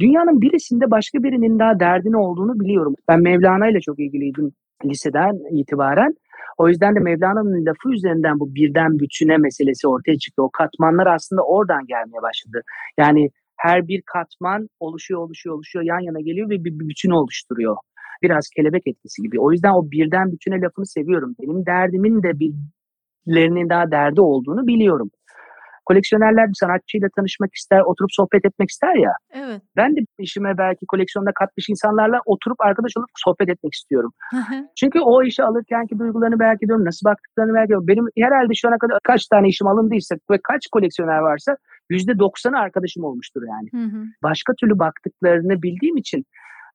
dünyanın birisinde başka birinin daha derdini olduğunu biliyorum. Ben Mevlana ile çok ilgiliydim liseden itibaren. O yüzden de Mevlana'nın lafı üzerinden bu birden bütüne meselesi ortaya çıktı. O katmanlar aslında oradan gelmeye başladı. Yani her bir katman oluşuyor, oluşuyor, oluşuyor, yan yana geliyor ve bir, bütün oluşturuyor. Biraz kelebek etkisi gibi. O yüzden o birden bütüne lafını seviyorum. Benim derdimin de birilerinin daha derdi olduğunu biliyorum koleksiyonerler bir sanatçıyla tanışmak ister, oturup sohbet etmek ister ya. Evet. Ben de işime belki koleksiyonda katmış insanlarla oturup arkadaş olup sohbet etmek istiyorum. Çünkü o işi alırkenki duygularını belki diyorum, nasıl baktıklarını belki benim herhalde şu ana kadar kaç tane işim alındıysa ve kaç koleksiyoner varsa yüzde doksanı arkadaşım olmuştur yani. Başka türlü baktıklarını bildiğim için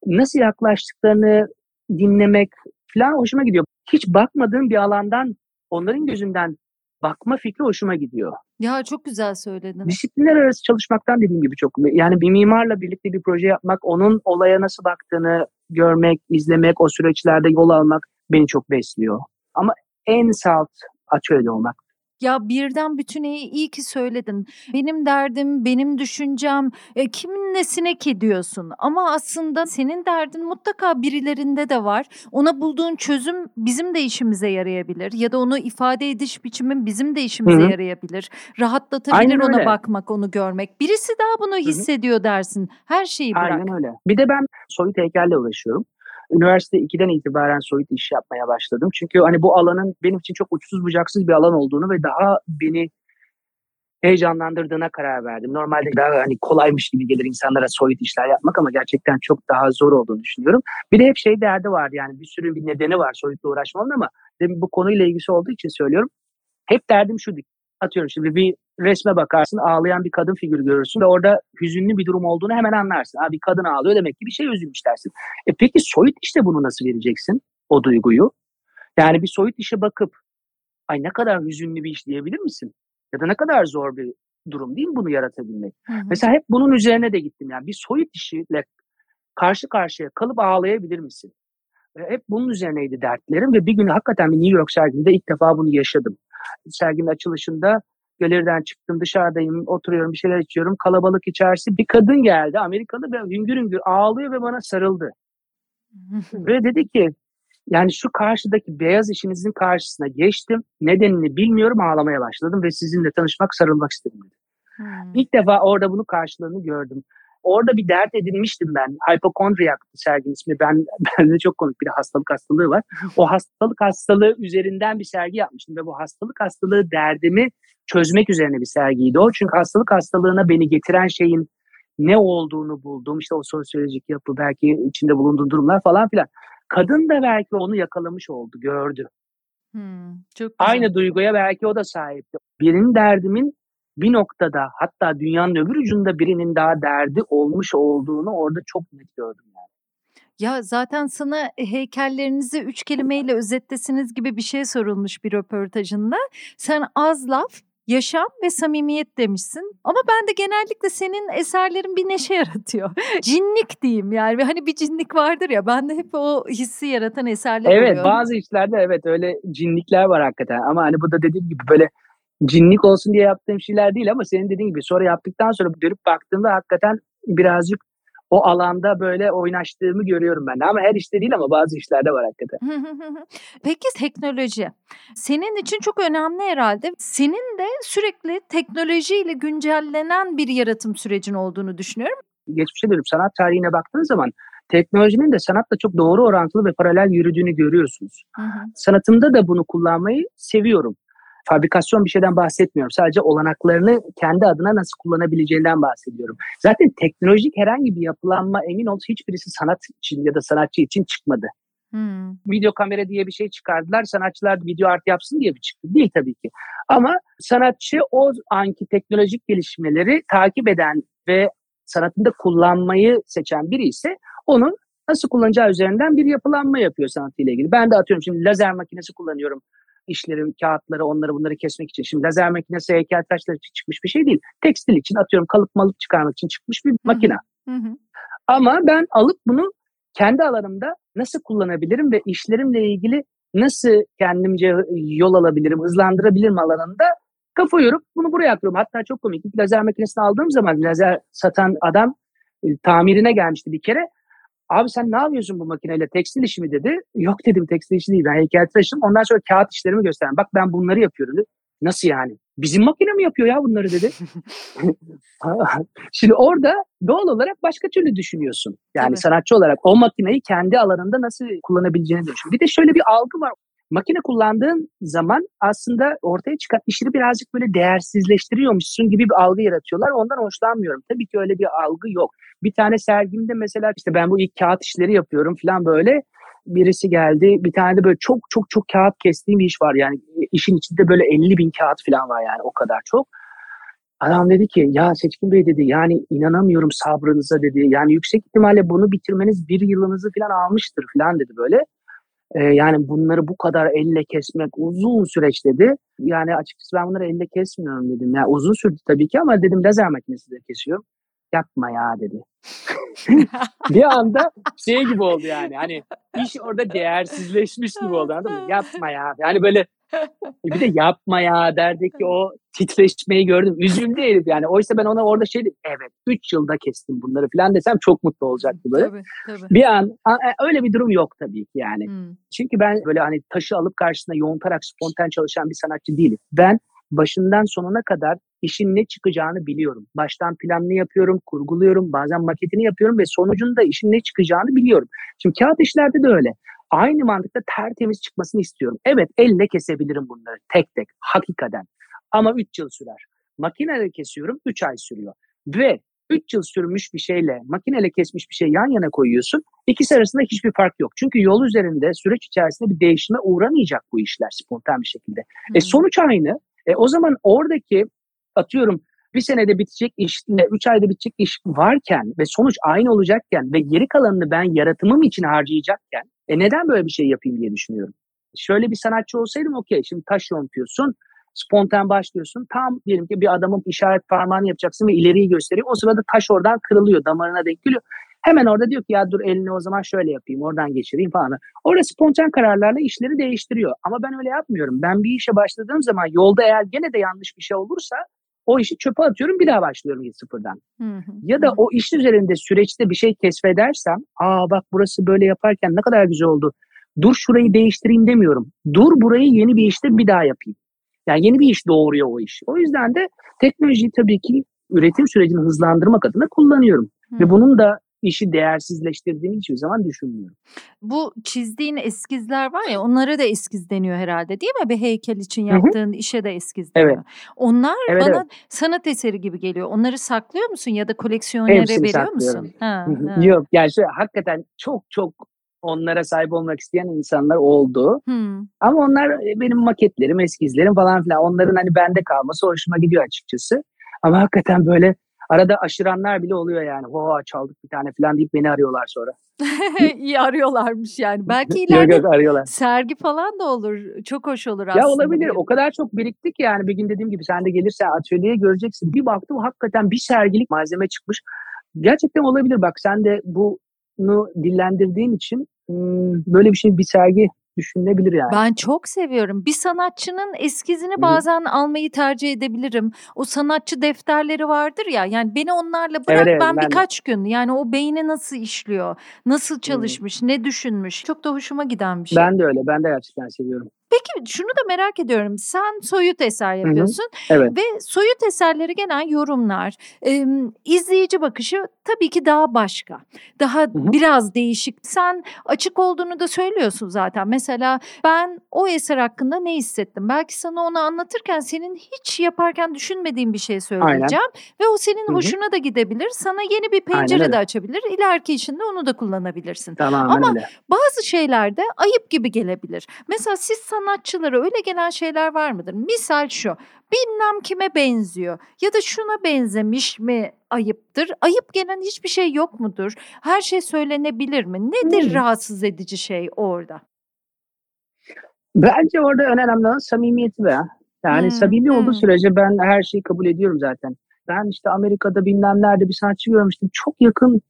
nasıl yaklaştıklarını dinlemek falan hoşuma gidiyor. Hiç bakmadığım bir alandan onların gözünden bakma fikri hoşuma gidiyor. Ya çok güzel söyledin. Disiplinler arası çalışmaktan dediğim gibi çok. Yani bir mimarla birlikte bir proje yapmak, onun olaya nasıl baktığını görmek, izlemek, o süreçlerde yol almak beni çok besliyor. Ama en salt atölyede olmak ya birden bütüneyi iyi ki söyledin. Benim derdim, benim düşüncem, e, kimin nesine ki diyorsun. Ama aslında senin derdin mutlaka birilerinde de var. Ona bulduğun çözüm bizim de işimize yarayabilir. Ya da onu ifade ediş biçimin bizim de işimize Hı-hı. yarayabilir. Rahatlatabilir Aynen ona öyle. bakmak, onu görmek. Birisi daha bunu hissediyor Hı-hı. dersin. Her şeyi bırak. Aynen öyle. Bir de ben soyut heykelle uğraşıyorum üniversite 2'den itibaren soyut iş yapmaya başladım. Çünkü hani bu alanın benim için çok uçsuz bucaksız bir alan olduğunu ve daha beni heyecanlandırdığına karar verdim. Normalde daha hani kolaymış gibi gelir insanlara soyut işler yapmak ama gerçekten çok daha zor olduğunu düşünüyorum. Bir de hep şey derdi var yani bir sürü bir nedeni var soyutla uğraşmanın ama bu konuyla ilgisi olduğu için söylüyorum. Hep derdim şu atıyorum şimdi bir resme bakarsın ağlayan bir kadın figürü görürsün ve orada hüzünlü bir durum olduğunu hemen anlarsın. Ha, bir kadın ağlıyor demek ki bir şey üzülmüş dersin. E peki soyut işte bunu nasıl vereceksin o duyguyu? Yani bir soyut işe bakıp ay ne kadar hüzünlü bir iş diyebilir misin? Ya da ne kadar zor bir durum değil mi bunu yaratabilmek? Hı hı. Mesela hep bunun üzerine de gittim. Yani bir soyut işiyle karşı karşıya kalıp ağlayabilir misin? Ve hep bunun üzerineydi dertlerim ve bir gün hakikaten bir New York serginde ilk defa bunu yaşadım. Serginin açılışında galeriden çıktım dışarıdayım oturuyorum bir şeyler içiyorum kalabalık içerisi bir kadın geldi Amerikalı ve hüngür hüngür ağlıyor ve bana sarıldı. (laughs) ve dedi ki yani şu karşıdaki beyaz işinizin karşısına geçtim nedenini bilmiyorum ağlamaya başladım ve sizinle tanışmak sarılmak istedim dedi. Hmm. İlk defa orada bunu karşılığını gördüm. Orada bir dert edinmiştim ben. Hypochondriac serginin ismi. Ben, (laughs) bende çok komik bir hastalık hastalığı var. O hastalık hastalığı üzerinden bir sergi yapmıştım ve bu hastalık hastalığı derdimi çözmek üzerine bir sergiydi o. Çünkü hastalık hastalığına beni getiren şeyin ne olduğunu buldum. İşte o sosyolojik yapı, belki içinde bulunduğum durumlar falan filan. Kadın da belki onu yakalamış oldu, gördü. Hmm, çok Aynı duyguya belki o da sahipti. Birinin derdimin bir noktada hatta dünyanın öbür ucunda birinin daha derdi olmuş olduğunu orada çok net gördüm yani. Ya zaten sana heykellerinizi üç kelimeyle özetlesiniz gibi bir şey sorulmuş bir röportajında. Sen az laf, yaşam ve samimiyet demişsin. Ama ben de genellikle senin eserlerin bir neşe (laughs) yaratıyor. cinlik diyeyim yani. Hani bir cinlik vardır ya. Ben de hep o hissi yaratan eserler Evet oluyor. bazı işlerde evet öyle cinlikler var hakikaten. Ama hani bu da dediğim gibi böyle cinlik olsun diye yaptığım şeyler değil ama senin dediğin gibi sonra yaptıktan sonra dönüp baktığımda hakikaten birazcık o alanda böyle oynaştığımı görüyorum ben de. Ama her işte değil ama bazı işlerde var hakikaten. (laughs) Peki teknoloji. Senin için çok önemli herhalde. Senin de sürekli teknolojiyle güncellenen bir yaratım sürecin olduğunu düşünüyorum. Geçmişe dönüp sanat tarihine baktığın zaman teknolojinin de sanatla çok doğru orantılı ve paralel yürüdüğünü görüyorsunuz. Hı hı. Sanatımda da bunu kullanmayı seviyorum. Fabrikasyon bir şeyden bahsetmiyorum. Sadece olanaklarını kendi adına nasıl kullanabileceğinden bahsediyorum. Zaten teknolojik herhangi bir yapılanma emin ol hiçbirisi sanat için ya da sanatçı için çıkmadı. Hmm. Video kamera diye bir şey çıkardılar. Sanatçılar video art yapsın diye bir çıktı. Değil tabii ki. Ama sanatçı o anki teknolojik gelişmeleri takip eden ve sanatında kullanmayı seçen biri ise onu nasıl kullanacağı üzerinden bir yapılanma yapıyor sanatıyla ilgili. Ben de atıyorum şimdi lazer makinesi kullanıyorum işlerim, kağıtları, onları bunları kesmek için. Şimdi lazer makinesi heykeltıraşlar için çıkmış bir şey değil. Tekstil için atıyorum kalıp malıp çıkarmak için çıkmış bir makine. Hı hı. Ama ben alıp bunu kendi alanımda nasıl kullanabilirim ve işlerimle ilgili nasıl kendimce yol alabilirim, hızlandırabilirim alanında kafa yorup bunu buraya aktarıyorum. Hatta çok komik. İlk lazer makinesini aldığım zaman lazer satan adam e, tamirine gelmişti bir kere. Abi sen ne yapıyorsun bu makineyle? Tekstil işi mi dedi. Yok dedim tekstil işi değil. Ben heykeltıraşım. Ondan sonra kağıt işlerimi gösterdim. Bak ben bunları yapıyorum dedi. Nasıl yani? Bizim makine mi yapıyor ya bunları dedi. (laughs) Şimdi orada doğal olarak başka türlü düşünüyorsun. Yani Tabii. sanatçı olarak o makineyi kendi alanında nasıl kullanabileceğini düşünüyorsun. Bir de şöyle bir algı var. Makine kullandığın zaman aslında ortaya çıkan işini birazcık böyle değersizleştiriyormuşsun gibi bir algı yaratıyorlar. Ondan hoşlanmıyorum. Tabii ki öyle bir algı yok. Bir tane sergimde mesela işte ben bu ilk kağıt işleri yapıyorum falan böyle birisi geldi. Bir tane de böyle çok çok çok kağıt kestiğim bir iş var yani. işin içinde böyle 50 bin kağıt falan var yani o kadar çok. Adam dedi ki ya Seçkin Bey dedi yani inanamıyorum sabrınıza dedi. Yani yüksek ihtimalle bunu bitirmeniz bir yılınızı falan almıştır falan dedi böyle. Ee, yani bunları bu kadar elle kesmek uzun süreç dedi. Yani açıkçası ben bunları elle kesmiyorum dedim. Yani uzun sürdü tabii ki ama dedim lazer makinesi de kesiyorum. Yapma ya dedi. (laughs) bir anda şey gibi oldu yani. Hani iş orada değersizleşmiş gibi oldu anladın mı? (laughs) Yapma ya. Yani böyle bir de yapma ya derdeki o titreşmeyi gördüm. Üzüldü herif yani. Oysa ben ona orada şey dedim. Evet 3 yılda kestim bunları falan desem çok mutlu olacaktı böyle. Tabii, tabii. Bir an a- öyle bir durum yok tabii ki yani. Hmm. Çünkü ben böyle hani taşı alıp karşısına yoğuntarak spontan çalışan bir sanatçı değilim. Ben başından sonuna kadar işin ne çıkacağını biliyorum. Baştan planını yapıyorum, kurguluyorum, bazen maketini yapıyorum ve sonucunda işin ne çıkacağını biliyorum. Şimdi kağıt işlerde de öyle. Aynı mantıkta tertemiz çıkmasını istiyorum. Evet elle kesebilirim bunları tek tek hakikaten. Ama 3 yıl sürer. Makineyle kesiyorum 3 ay sürüyor. Ve 3 yıl sürmüş bir şeyle makineyle kesmiş bir şey yan yana koyuyorsun. İkisi arasında hiçbir fark yok. Çünkü yol üzerinde süreç içerisinde bir değişime uğramayacak bu işler spontan bir şekilde. E Hmm. sonuç aynı. E o zaman oradaki atıyorum bir senede bitecek işle üç ayda bitecek iş varken ve sonuç aynı olacakken ve geri kalanını ben yaratımım için harcayacakken e neden böyle bir şey yapayım diye düşünüyorum. Şöyle bir sanatçı olsaydım okey şimdi taş yontuyorsun spontan başlıyorsun tam diyelim ki bir adamın işaret parmağını yapacaksın ve ileriyi gösteriyor. O sırada taş oradan kırılıyor damarına denk geliyor. Hemen orada diyor ki ya dur elini o zaman şöyle yapayım oradan geçireyim falan. Orada spontan kararlarla işleri değiştiriyor. Ama ben öyle yapmıyorum. Ben bir işe başladığım zaman yolda eğer gene de yanlış bir şey olursa o işi çöpe atıyorum bir daha başlıyorum sıfırdan. Hı hı, Ya da o iş üzerinde süreçte bir şey keşfedersem aa bak burası böyle yaparken ne kadar güzel oldu. Dur şurayı değiştireyim demiyorum. Dur burayı yeni bir işte bir daha yapayım. Yani yeni bir iş doğuruyor o iş. O yüzden de teknolojiyi tabii ki üretim sürecini hızlandırmak adına kullanıyorum. Hı. Ve bunun da işi değersizleştirdiğini hiçbir zaman düşünmüyorum. Bu çizdiğin eskizler var ya onlara da eskiz deniyor herhalde değil mi? Bir heykel için yaptığın işe de eskiz Evet. deniyor. Onlar Evet, bana evet. sanat eseri gibi geliyor. Onları saklıyor musun ya da koleksiyonere Hepsini veriyor saklıyorum. musun? Ha, ha. Yok yani şöyle, hakikaten çok çok onlara sahip olmak isteyen insanlar oldu. Hmm. Ama onlar e, benim maketlerim, eskizlerim falan filan. Onların hani bende kalması hoşuma gidiyor açıkçası. Ama hakikaten böyle Arada aşıranlar bile oluyor yani. Ho çaldık bir tane falan deyip beni arıyorlar sonra. (laughs) İyi arıyorlarmış yani. Belki ileride yok, yok, arıyorlar. sergi falan da olur. Çok hoş olur aslında. Ya olabilir. O kadar çok biriktik yani. Bir gün dediğim gibi sen de gelirsen atölyeye göreceksin. Bir baktım hakikaten bir sergilik malzeme çıkmış. Gerçekten olabilir. Bak sen de bunu dillendirdiğin için böyle bir şey bir sergi düşünülebilir yani. Ben çok seviyorum. Bir sanatçının eskizini Hı-hı. bazen almayı tercih edebilirim. O sanatçı defterleri vardır ya. Yani beni onlarla bırak evet, ben, ben birkaç de. gün yani o beyni nasıl işliyor, nasıl çalışmış, Hı-hı. ne düşünmüş. Çok da hoşuma giden bir şey. Ben de öyle. Ben de gerçekten seviyorum. Peki şunu da merak ediyorum. Sen soyut eser yapıyorsun hı hı. Evet. ve soyut eserleri gelen yorumlar, e, izleyici bakışı tabii ki daha başka. Daha hı hı. biraz değişik. Sen açık olduğunu da söylüyorsun zaten. Mesela ben o eser hakkında ne hissettim? Belki sana onu anlatırken senin hiç yaparken düşünmediğin bir şey söyleyeceğim Aynen. ve o senin hı hı. hoşuna da gidebilir. Sana yeni bir pencere de açabilir. İleriki işinde onu da kullanabilirsin. Tamamen Ama öyle. bazı şeylerde ayıp gibi gelebilir. Mesela siz sanatçılara öyle gelen şeyler var mıdır? Misal şu bilmem kime benziyor ya da şuna benzemiş mi ayıptır? Ayıp gelen hiçbir şey yok mudur? Her şey söylenebilir mi? Nedir hmm. rahatsız edici şey orada? Bence orada önemli olan samimiyeti be. Yani hmm. samimi olduğu hmm. sürece ben her şeyi kabul ediyorum zaten. Ben işte Amerika'da bilmem nerede bir sanatçı görmüştüm. Çok yakın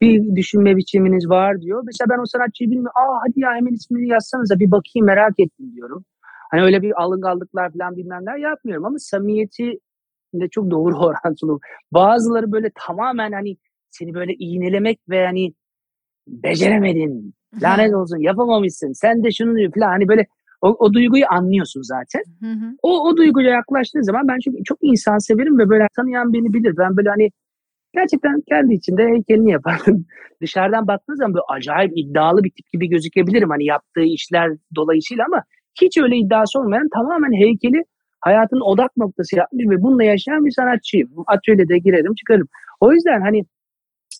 bir düşünme biçiminiz var diyor. Mesela ben o sanatçıyı bilmiyorum. Aa hadi ya hemen ismini yazsanıza bir bakayım merak ettim diyorum. Hani öyle bir alınganlıklar falan bilmemler yapmıyorum ama samimiyeti de çok doğru (laughs) orantılı. Bazıları böyle tamamen hani seni böyle iğnelemek ve hani beceremedin, lanet olsun yapamamışsın, sen de şunu diyor falan hani böyle o, o duyguyu anlıyorsun zaten. O, o duyguya yaklaştığı zaman ben çünkü çok insan severim ve böyle tanıyan beni bilir. Ben böyle hani gerçekten kendi içinde heykelini yapardım. (laughs) Dışarıdan baktığınız zaman böyle acayip iddialı bir tip gibi gözükebilirim. Hani yaptığı işler dolayısıyla ama hiç öyle iddiası olmayan tamamen heykeli hayatın odak noktası yapmış ve bununla yaşayan bir sanatçıyım. Atölyede girerim çıkarım. O yüzden hani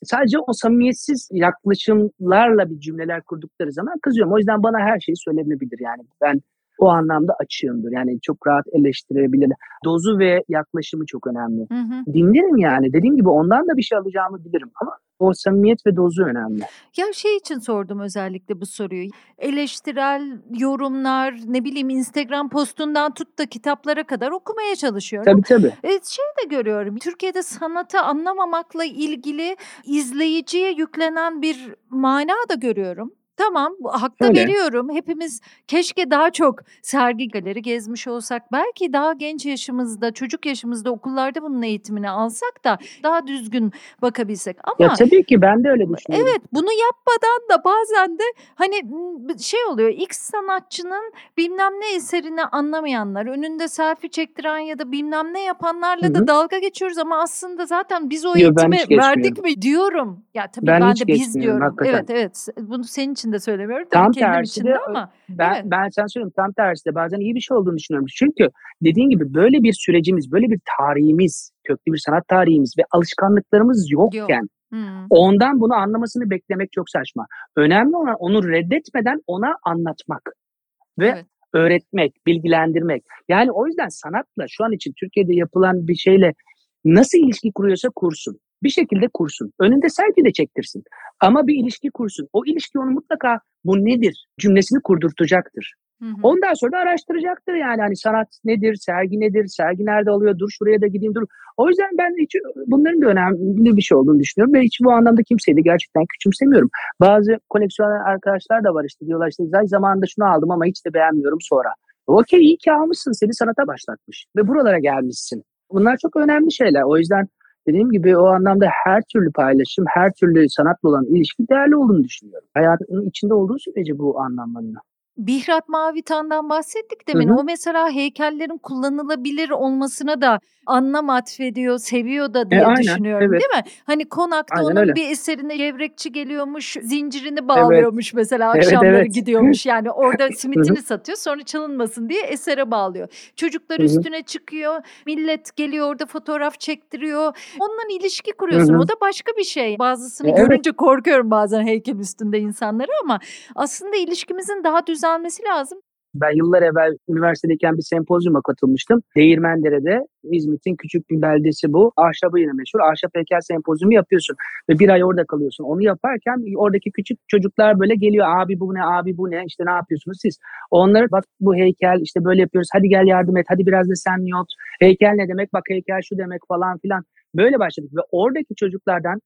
sadece o samimiyetsiz yaklaşımlarla bir cümleler kurdukları zaman kızıyorum. O yüzden bana her şey söylenebilir yani. Ben o anlamda açığımdır. Yani çok rahat eleştirebilir. Dozu ve yaklaşımı çok önemli. Hı hı. Dinlerim yani. Dediğim gibi ondan da bir şey alacağımı bilirim ama o samimiyet ve dozu önemli. Ya şey için sordum özellikle bu soruyu. Eleştirel yorumlar, ne bileyim Instagram postundan tut da kitaplara kadar okumaya çalışıyorum. Tabii tabii. E, şey de görüyorum. Türkiye'de sanatı anlamamakla ilgili izleyiciye yüklenen bir mana da görüyorum. Tamam, hak da veriyorum. Hepimiz keşke daha çok sergi galeri gezmiş olsak. Belki daha genç yaşımızda, çocuk yaşımızda okullarda bunun eğitimini alsak da daha düzgün bakabilsek. Ama Ya tabii ki ben de öyle düşünüyorum. Evet, bunu yapmadan da bazen de hani şey oluyor. X sanatçının bilmem ne eserini anlamayanlar, önünde selfie çektiren ya da bilmem ne yapanlarla Hı da dalga geçiyoruz ama aslında zaten biz o Yo, eğitimi verdik mi diyorum. Ya tabii Ben ben, de biz diyorum. hakikaten. Evet evet. Bunu senin için için de söylemiyorum. Tabii tam kendim tersi de, ama. Ben, evet. ben sen söylüyorum tam tersi de bazen iyi bir şey olduğunu düşünüyorum. Çünkü dediğin gibi böyle bir sürecimiz, böyle bir tarihimiz, köklü bir sanat tarihimiz ve alışkanlıklarımız yokken Yok. Hmm. Ondan bunu anlamasını beklemek çok saçma. Önemli olan onu reddetmeden ona anlatmak ve evet. öğretmek, bilgilendirmek. Yani o yüzden sanatla şu an için Türkiye'de yapılan bir şeyle nasıl ilişki kuruyorsa kursun bir şekilde kursun. Önünde selfie de çektirsin. Ama bir ilişki kursun. O ilişki onu mutlaka bu nedir cümlesini kurdurtacaktır. Hı hı. Ondan sonra da araştıracaktır yani hani sanat nedir, sergi nedir, sergi nerede oluyor, dur şuraya da gideyim dur. O yüzden ben hiç bunların da önemli bir şey olduğunu düşünüyorum ve hiç bu anlamda kimseyi de gerçekten küçümsemiyorum. Bazı koleksiyoner arkadaşlar da var işte diyorlar işte zamanında şunu aldım ama hiç de beğenmiyorum sonra. Okey iyi ki almışsın seni sanata başlatmış ve buralara gelmişsin. Bunlar çok önemli şeyler. O yüzden Dediğim gibi o anlamda her türlü paylaşım, her türlü sanatla olan ilişki değerli olduğunu düşünüyorum. Hayatın içinde olduğu sürece bu anlamlarına. Bihrat Mavitan'dan bahsettik demin. Hı hı. O mesela heykellerin kullanılabilir olmasına da anlam atfediyor, seviyor da diye e, aynen, düşünüyorum evet. değil mi? Hani konakta aynen onun öyle. bir eserine gevrekçi geliyormuş, zincirini bağlıyormuş evet. mesela akşamları evet, evet. gidiyormuş. Yani (laughs) orada simitini satıyor sonra çalınmasın diye esere bağlıyor. Çocuklar üstüne çıkıyor, millet geliyor orada fotoğraf çektiriyor. Onunla ilişki kuruyorsun. O da başka bir şey. Bazısını e, görünce evet. korkuyorum bazen heykel üstünde insanları ama aslında ilişkimizin daha düzenli düzelmesi lazım. Ben yıllar evvel üniversitedeyken bir sempozyuma katılmıştım. Değirmendere'de İzmit'in küçük bir beldesi bu. Ahşabı yine meşhur. Ahşap heykel sempozyumu yapıyorsun. Ve bir ay orada kalıyorsun. Onu yaparken oradaki küçük çocuklar böyle geliyor. Abi bu ne, abi bu ne, işte ne yapıyorsunuz siz? Onları bak bu heykel işte böyle yapıyoruz. Hadi gel yardım et, hadi biraz da sen yot. Heykel ne demek? Bak heykel şu demek falan filan. Böyle başladık ve oradaki çocuklardan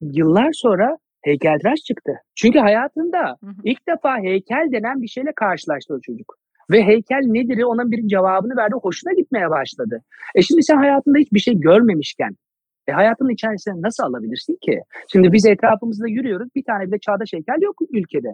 yıllar sonra heykeltıraş çıktı. Çünkü hayatında ilk defa heykel denen bir şeyle karşılaştı o çocuk. Ve heykel nedir ona bir cevabını verdi. Hoşuna gitmeye başladı. E şimdi sen hayatında hiçbir şey görmemişken e hayatın içerisine nasıl alabilirsin ki? Şimdi biz etrafımızda yürüyoruz. Bir tane bile çağdaş heykel yok ülkede.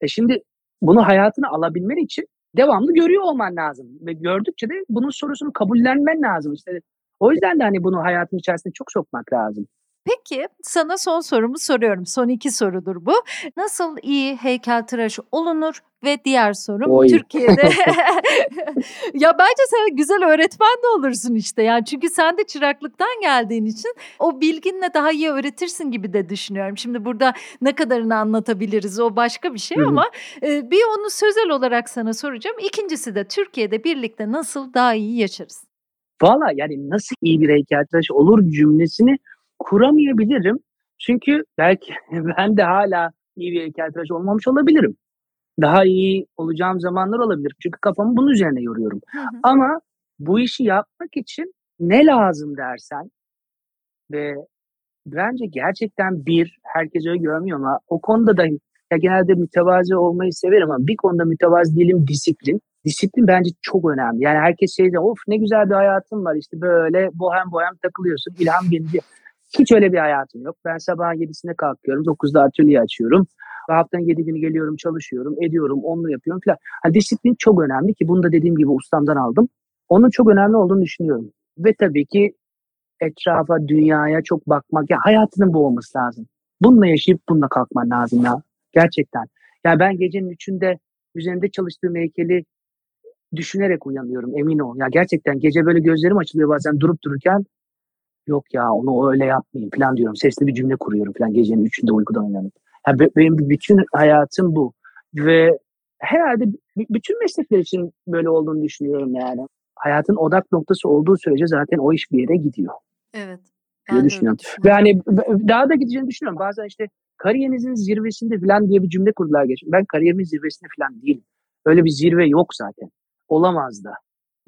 E şimdi bunu hayatına alabilmen için devamlı görüyor olman lazım. Ve gördükçe de bunun sorusunu kabullenmen lazım. İşte o yüzden de hani bunu hayatın içerisine çok sokmak lazım. Peki sana son sorumu soruyorum. Son iki sorudur bu. Nasıl iyi heykeltıraş olunur? Ve diğer sorum Oy. Türkiye'de (laughs) (laughs) ya bence sen güzel öğretmen de olursun işte yani çünkü sen de çıraklıktan geldiğin için o bilginle daha iyi öğretirsin gibi de düşünüyorum. Şimdi burada ne kadarını anlatabiliriz o başka bir şey ama e, bir onu sözel olarak sana soracağım. İkincisi de Türkiye'de birlikte nasıl daha iyi yaşarız? Valla yani nasıl iyi bir heykeltıraş olur cümlesini kuramayabilirim. Çünkü belki (laughs) ben de hala iyi bir heykeltıraş olmamış olabilirim. Daha iyi olacağım zamanlar olabilir. Çünkü kafamı bunun üzerine yoruyorum. Hı hı. Ama bu işi yapmak için ne lazım dersen ve bence gerçekten bir, herkes öyle görmüyor ama o konuda da ya genelde mütevazi olmayı severim ama bir konuda mütevazi değilim disiplin. Disiplin bence çok önemli. Yani herkes şey diyor, of ne güzel bir hayatım var işte böyle bohem bohem takılıyorsun, ilham gelince. Hiç öyle bir hayatım yok. Ben sabah 7'sinde kalkıyorum. 9'da atölye açıyorum. Haftanın 7 günü geliyorum, çalışıyorum, ediyorum, onu yapıyorum falan. Yani disiplin çok önemli ki bunu da dediğim gibi ustamdan aldım. Onun çok önemli olduğunu düşünüyorum. Ve tabii ki etrafa, dünyaya çok bakmak. Ya hayatının bu olması lazım. Bununla yaşayıp bununla kalkman lazım ya. Gerçekten. Ya ben gecenin üçünde üzerinde çalıştığım heykeli düşünerek uyanıyorum emin ol. Ya gerçekten gece böyle gözlerim açılıyor bazen durup dururken yok ya onu öyle yapmayayım falan diyorum. Sesli bir cümle kuruyorum falan gecenin üçünde uykudan uyanıp. Yani benim bütün hayatım bu. Ve herhalde bütün meslekler için böyle olduğunu düşünüyorum yani. Hayatın odak noktası olduğu sürece zaten o iş bir yere gidiyor. Evet. Ben düşünüyorum. Ve hani daha da gideceğini düşünüyorum. Bazen işte kariyerinizin zirvesinde falan diye bir cümle kurdular geçen. Ben kariyerimin zirvesinde falan değilim. Öyle bir zirve yok zaten. Olamaz da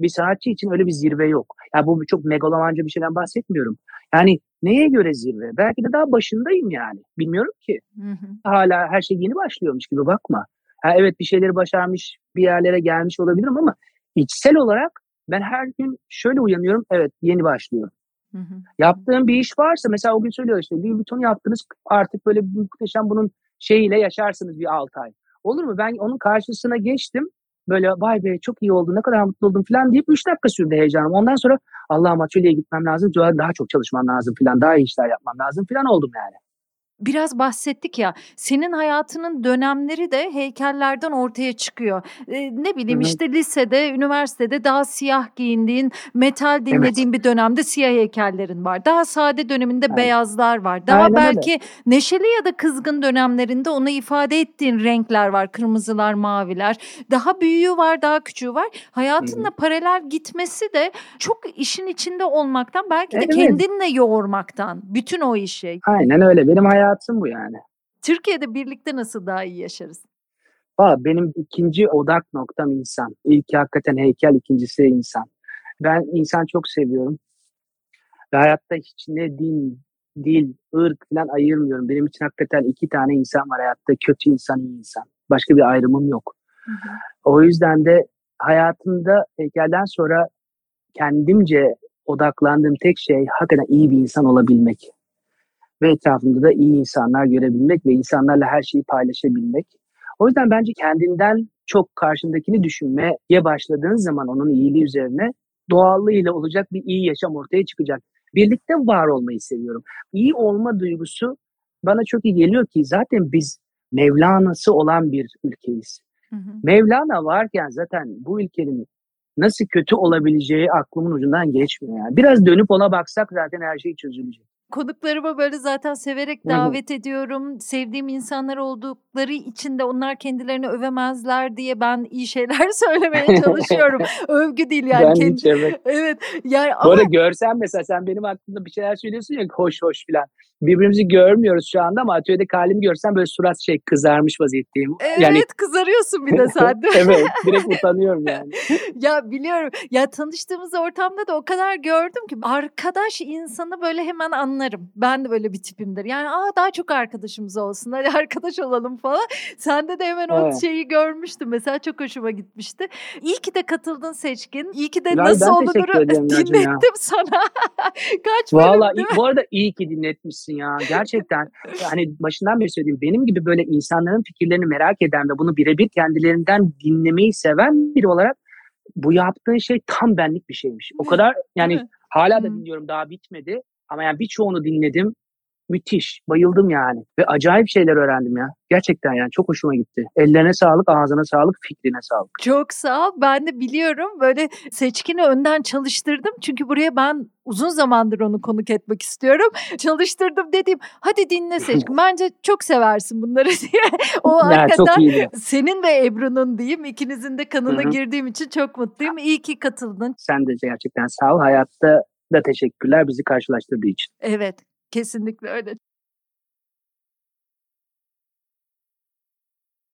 bir sanatçı için öyle bir zirve yok. Ya yani bu çok megalomanca bir şeyden bahsetmiyorum. Yani neye göre zirve? Belki de daha başındayım yani. Bilmiyorum ki. Hı hı. Hala her şey yeni başlıyormuş gibi bakma. Ha, evet bir şeyleri başarmış, bir yerlere gelmiş olabilirim ama içsel olarak ben her gün şöyle uyanıyorum. Evet yeni başlıyorum. Hı hı. Yaptığım bir iş varsa mesela o gün söylüyor işte bir buton yaptınız artık böyle muhteşem bunun şeyiyle yaşarsınız bir 6 ay. Olur mu? Ben onun karşısına geçtim böyle vay be çok iyi oldu ne kadar mutlu oldum falan deyip 3 dakika sürdü heyecanım. Ondan sonra Allah'ım atölyeye gitmem lazım daha çok çalışmam lazım falan daha iyi işler yapmam lazım falan oldum yani biraz bahsettik ya senin hayatının dönemleri de heykellerden ortaya çıkıyor. Ee, ne bileyim Hı-hı. işte lisede, üniversitede daha siyah giyindiğin, metal dinlediğin evet. bir dönemde siyah heykellerin var. Daha sade döneminde evet. beyazlar var. Daha Aynen belki öyle. neşeli ya da kızgın dönemlerinde onu ifade ettiğin renkler var. Kırmızılar, maviler. Daha büyüğü var, daha küçüğü var. Hayatınla Hı-hı. paralel gitmesi de çok işin içinde olmaktan belki de evet. kendinle yoğurmaktan bütün o işi. Aynen öyle. Benim hayatım hayatım bu yani. Türkiye'de birlikte nasıl daha iyi yaşarız? Valla benim ikinci odak noktam insan. İlki hakikaten heykel, ikincisi insan. Ben insan çok seviyorum. Ve hayatta hiç ne din, dil, ırk falan ayırmıyorum. Benim için hakikaten iki tane insan var hayatta. Kötü insan, iyi insan. Başka bir ayrımım yok. Hı hı. O yüzden de hayatımda heykelden sonra kendimce odaklandığım tek şey hakikaten iyi bir insan olabilmek ve etrafında da iyi insanlar görebilmek ve insanlarla her şeyi paylaşabilmek. O yüzden bence kendinden çok karşındakini düşünmeye başladığın zaman onun iyiliği üzerine doğallığıyla olacak bir iyi yaşam ortaya çıkacak. Birlikte var olmayı seviyorum. İyi olma duygusu bana çok iyi geliyor ki zaten biz Mevlana'sı olan bir ülkeyiz. Hı hı. Mevlana varken zaten bu ülkenin nasıl kötü olabileceği aklımın ucundan geçmiyor. Yani. Biraz dönüp ona baksak zaten her şey çözülecek konuklarıma böyle zaten severek davet ediyorum. Sevdiğim insanlar oldukları için de onlar kendilerini övemezler diye ben iyi şeyler (laughs) söylemeye çalışıyorum. (laughs) Övgü değil yani. Ben kendi... hiç evet. Evet. Yani Bu ama arada görsen mesela sen benim hakkımda bir şeyler söylüyorsun ya hoş hoş filan. Birbirimizi görmüyoruz şu anda ama atölyedeki halimi görsen böyle surat şey kızarmış vaziyetteyim. evet Yani kızarıyorsun bir de (laughs) sen de. evet direkt utanıyorum yani. (laughs) ya biliyorum. Ya tanıştığımız ortamda da o kadar gördüm ki arkadaş insanı böyle hemen anlarım. Ben de böyle bir tipimdir. Yani aa daha çok arkadaşımız olsun. Hadi arkadaş olalım falan. Sende de hemen o Evet. şeyi görmüştüm. Mesela çok hoşuma gitmişti. İyi ki de katıldın Seçkin. İyi ki de Ya nasıl ederim (laughs) Yalçın ya. dinlettim sana. Kaç Valla bu arada iyi ki dinletmişsin ya. Gerçekten hani başından beri söylediğim benim gibi böyle insanların fikirlerini merak eden ve bunu birebir kendilerinden dinlemeyi seven biri olarak bu yaptığın şey tam benlik bir şeymiş. O kadar yani hala da dinliyorum daha bitmedi. Ama yani birçoğunu dinledim. Müthiş. Bayıldım yani. Ve acayip şeyler öğrendim ya. Gerçekten yani çok hoşuma gitti. Ellerine sağlık, ağzına sağlık, fikrine sağlık. Çok sağ ol. Ben de biliyorum böyle seçkini önden çalıştırdım. Çünkü buraya ben uzun zamandır onu konuk etmek istiyorum. (laughs) Çalıştırdım dediğim hadi dinle seçkin. (laughs) Bence çok seversin bunları (laughs) diye. O Ya hakikaten senin ve Ebru'nun diyeyim ikinizin de kanına Hı hı. girdiğim için çok mutluyum. İyi ki katıldın. Sen de gerçekten sağ ol. Hayatta da teşekkürler bizi karşılaştırdığı için. Evet kesinlikle öyle.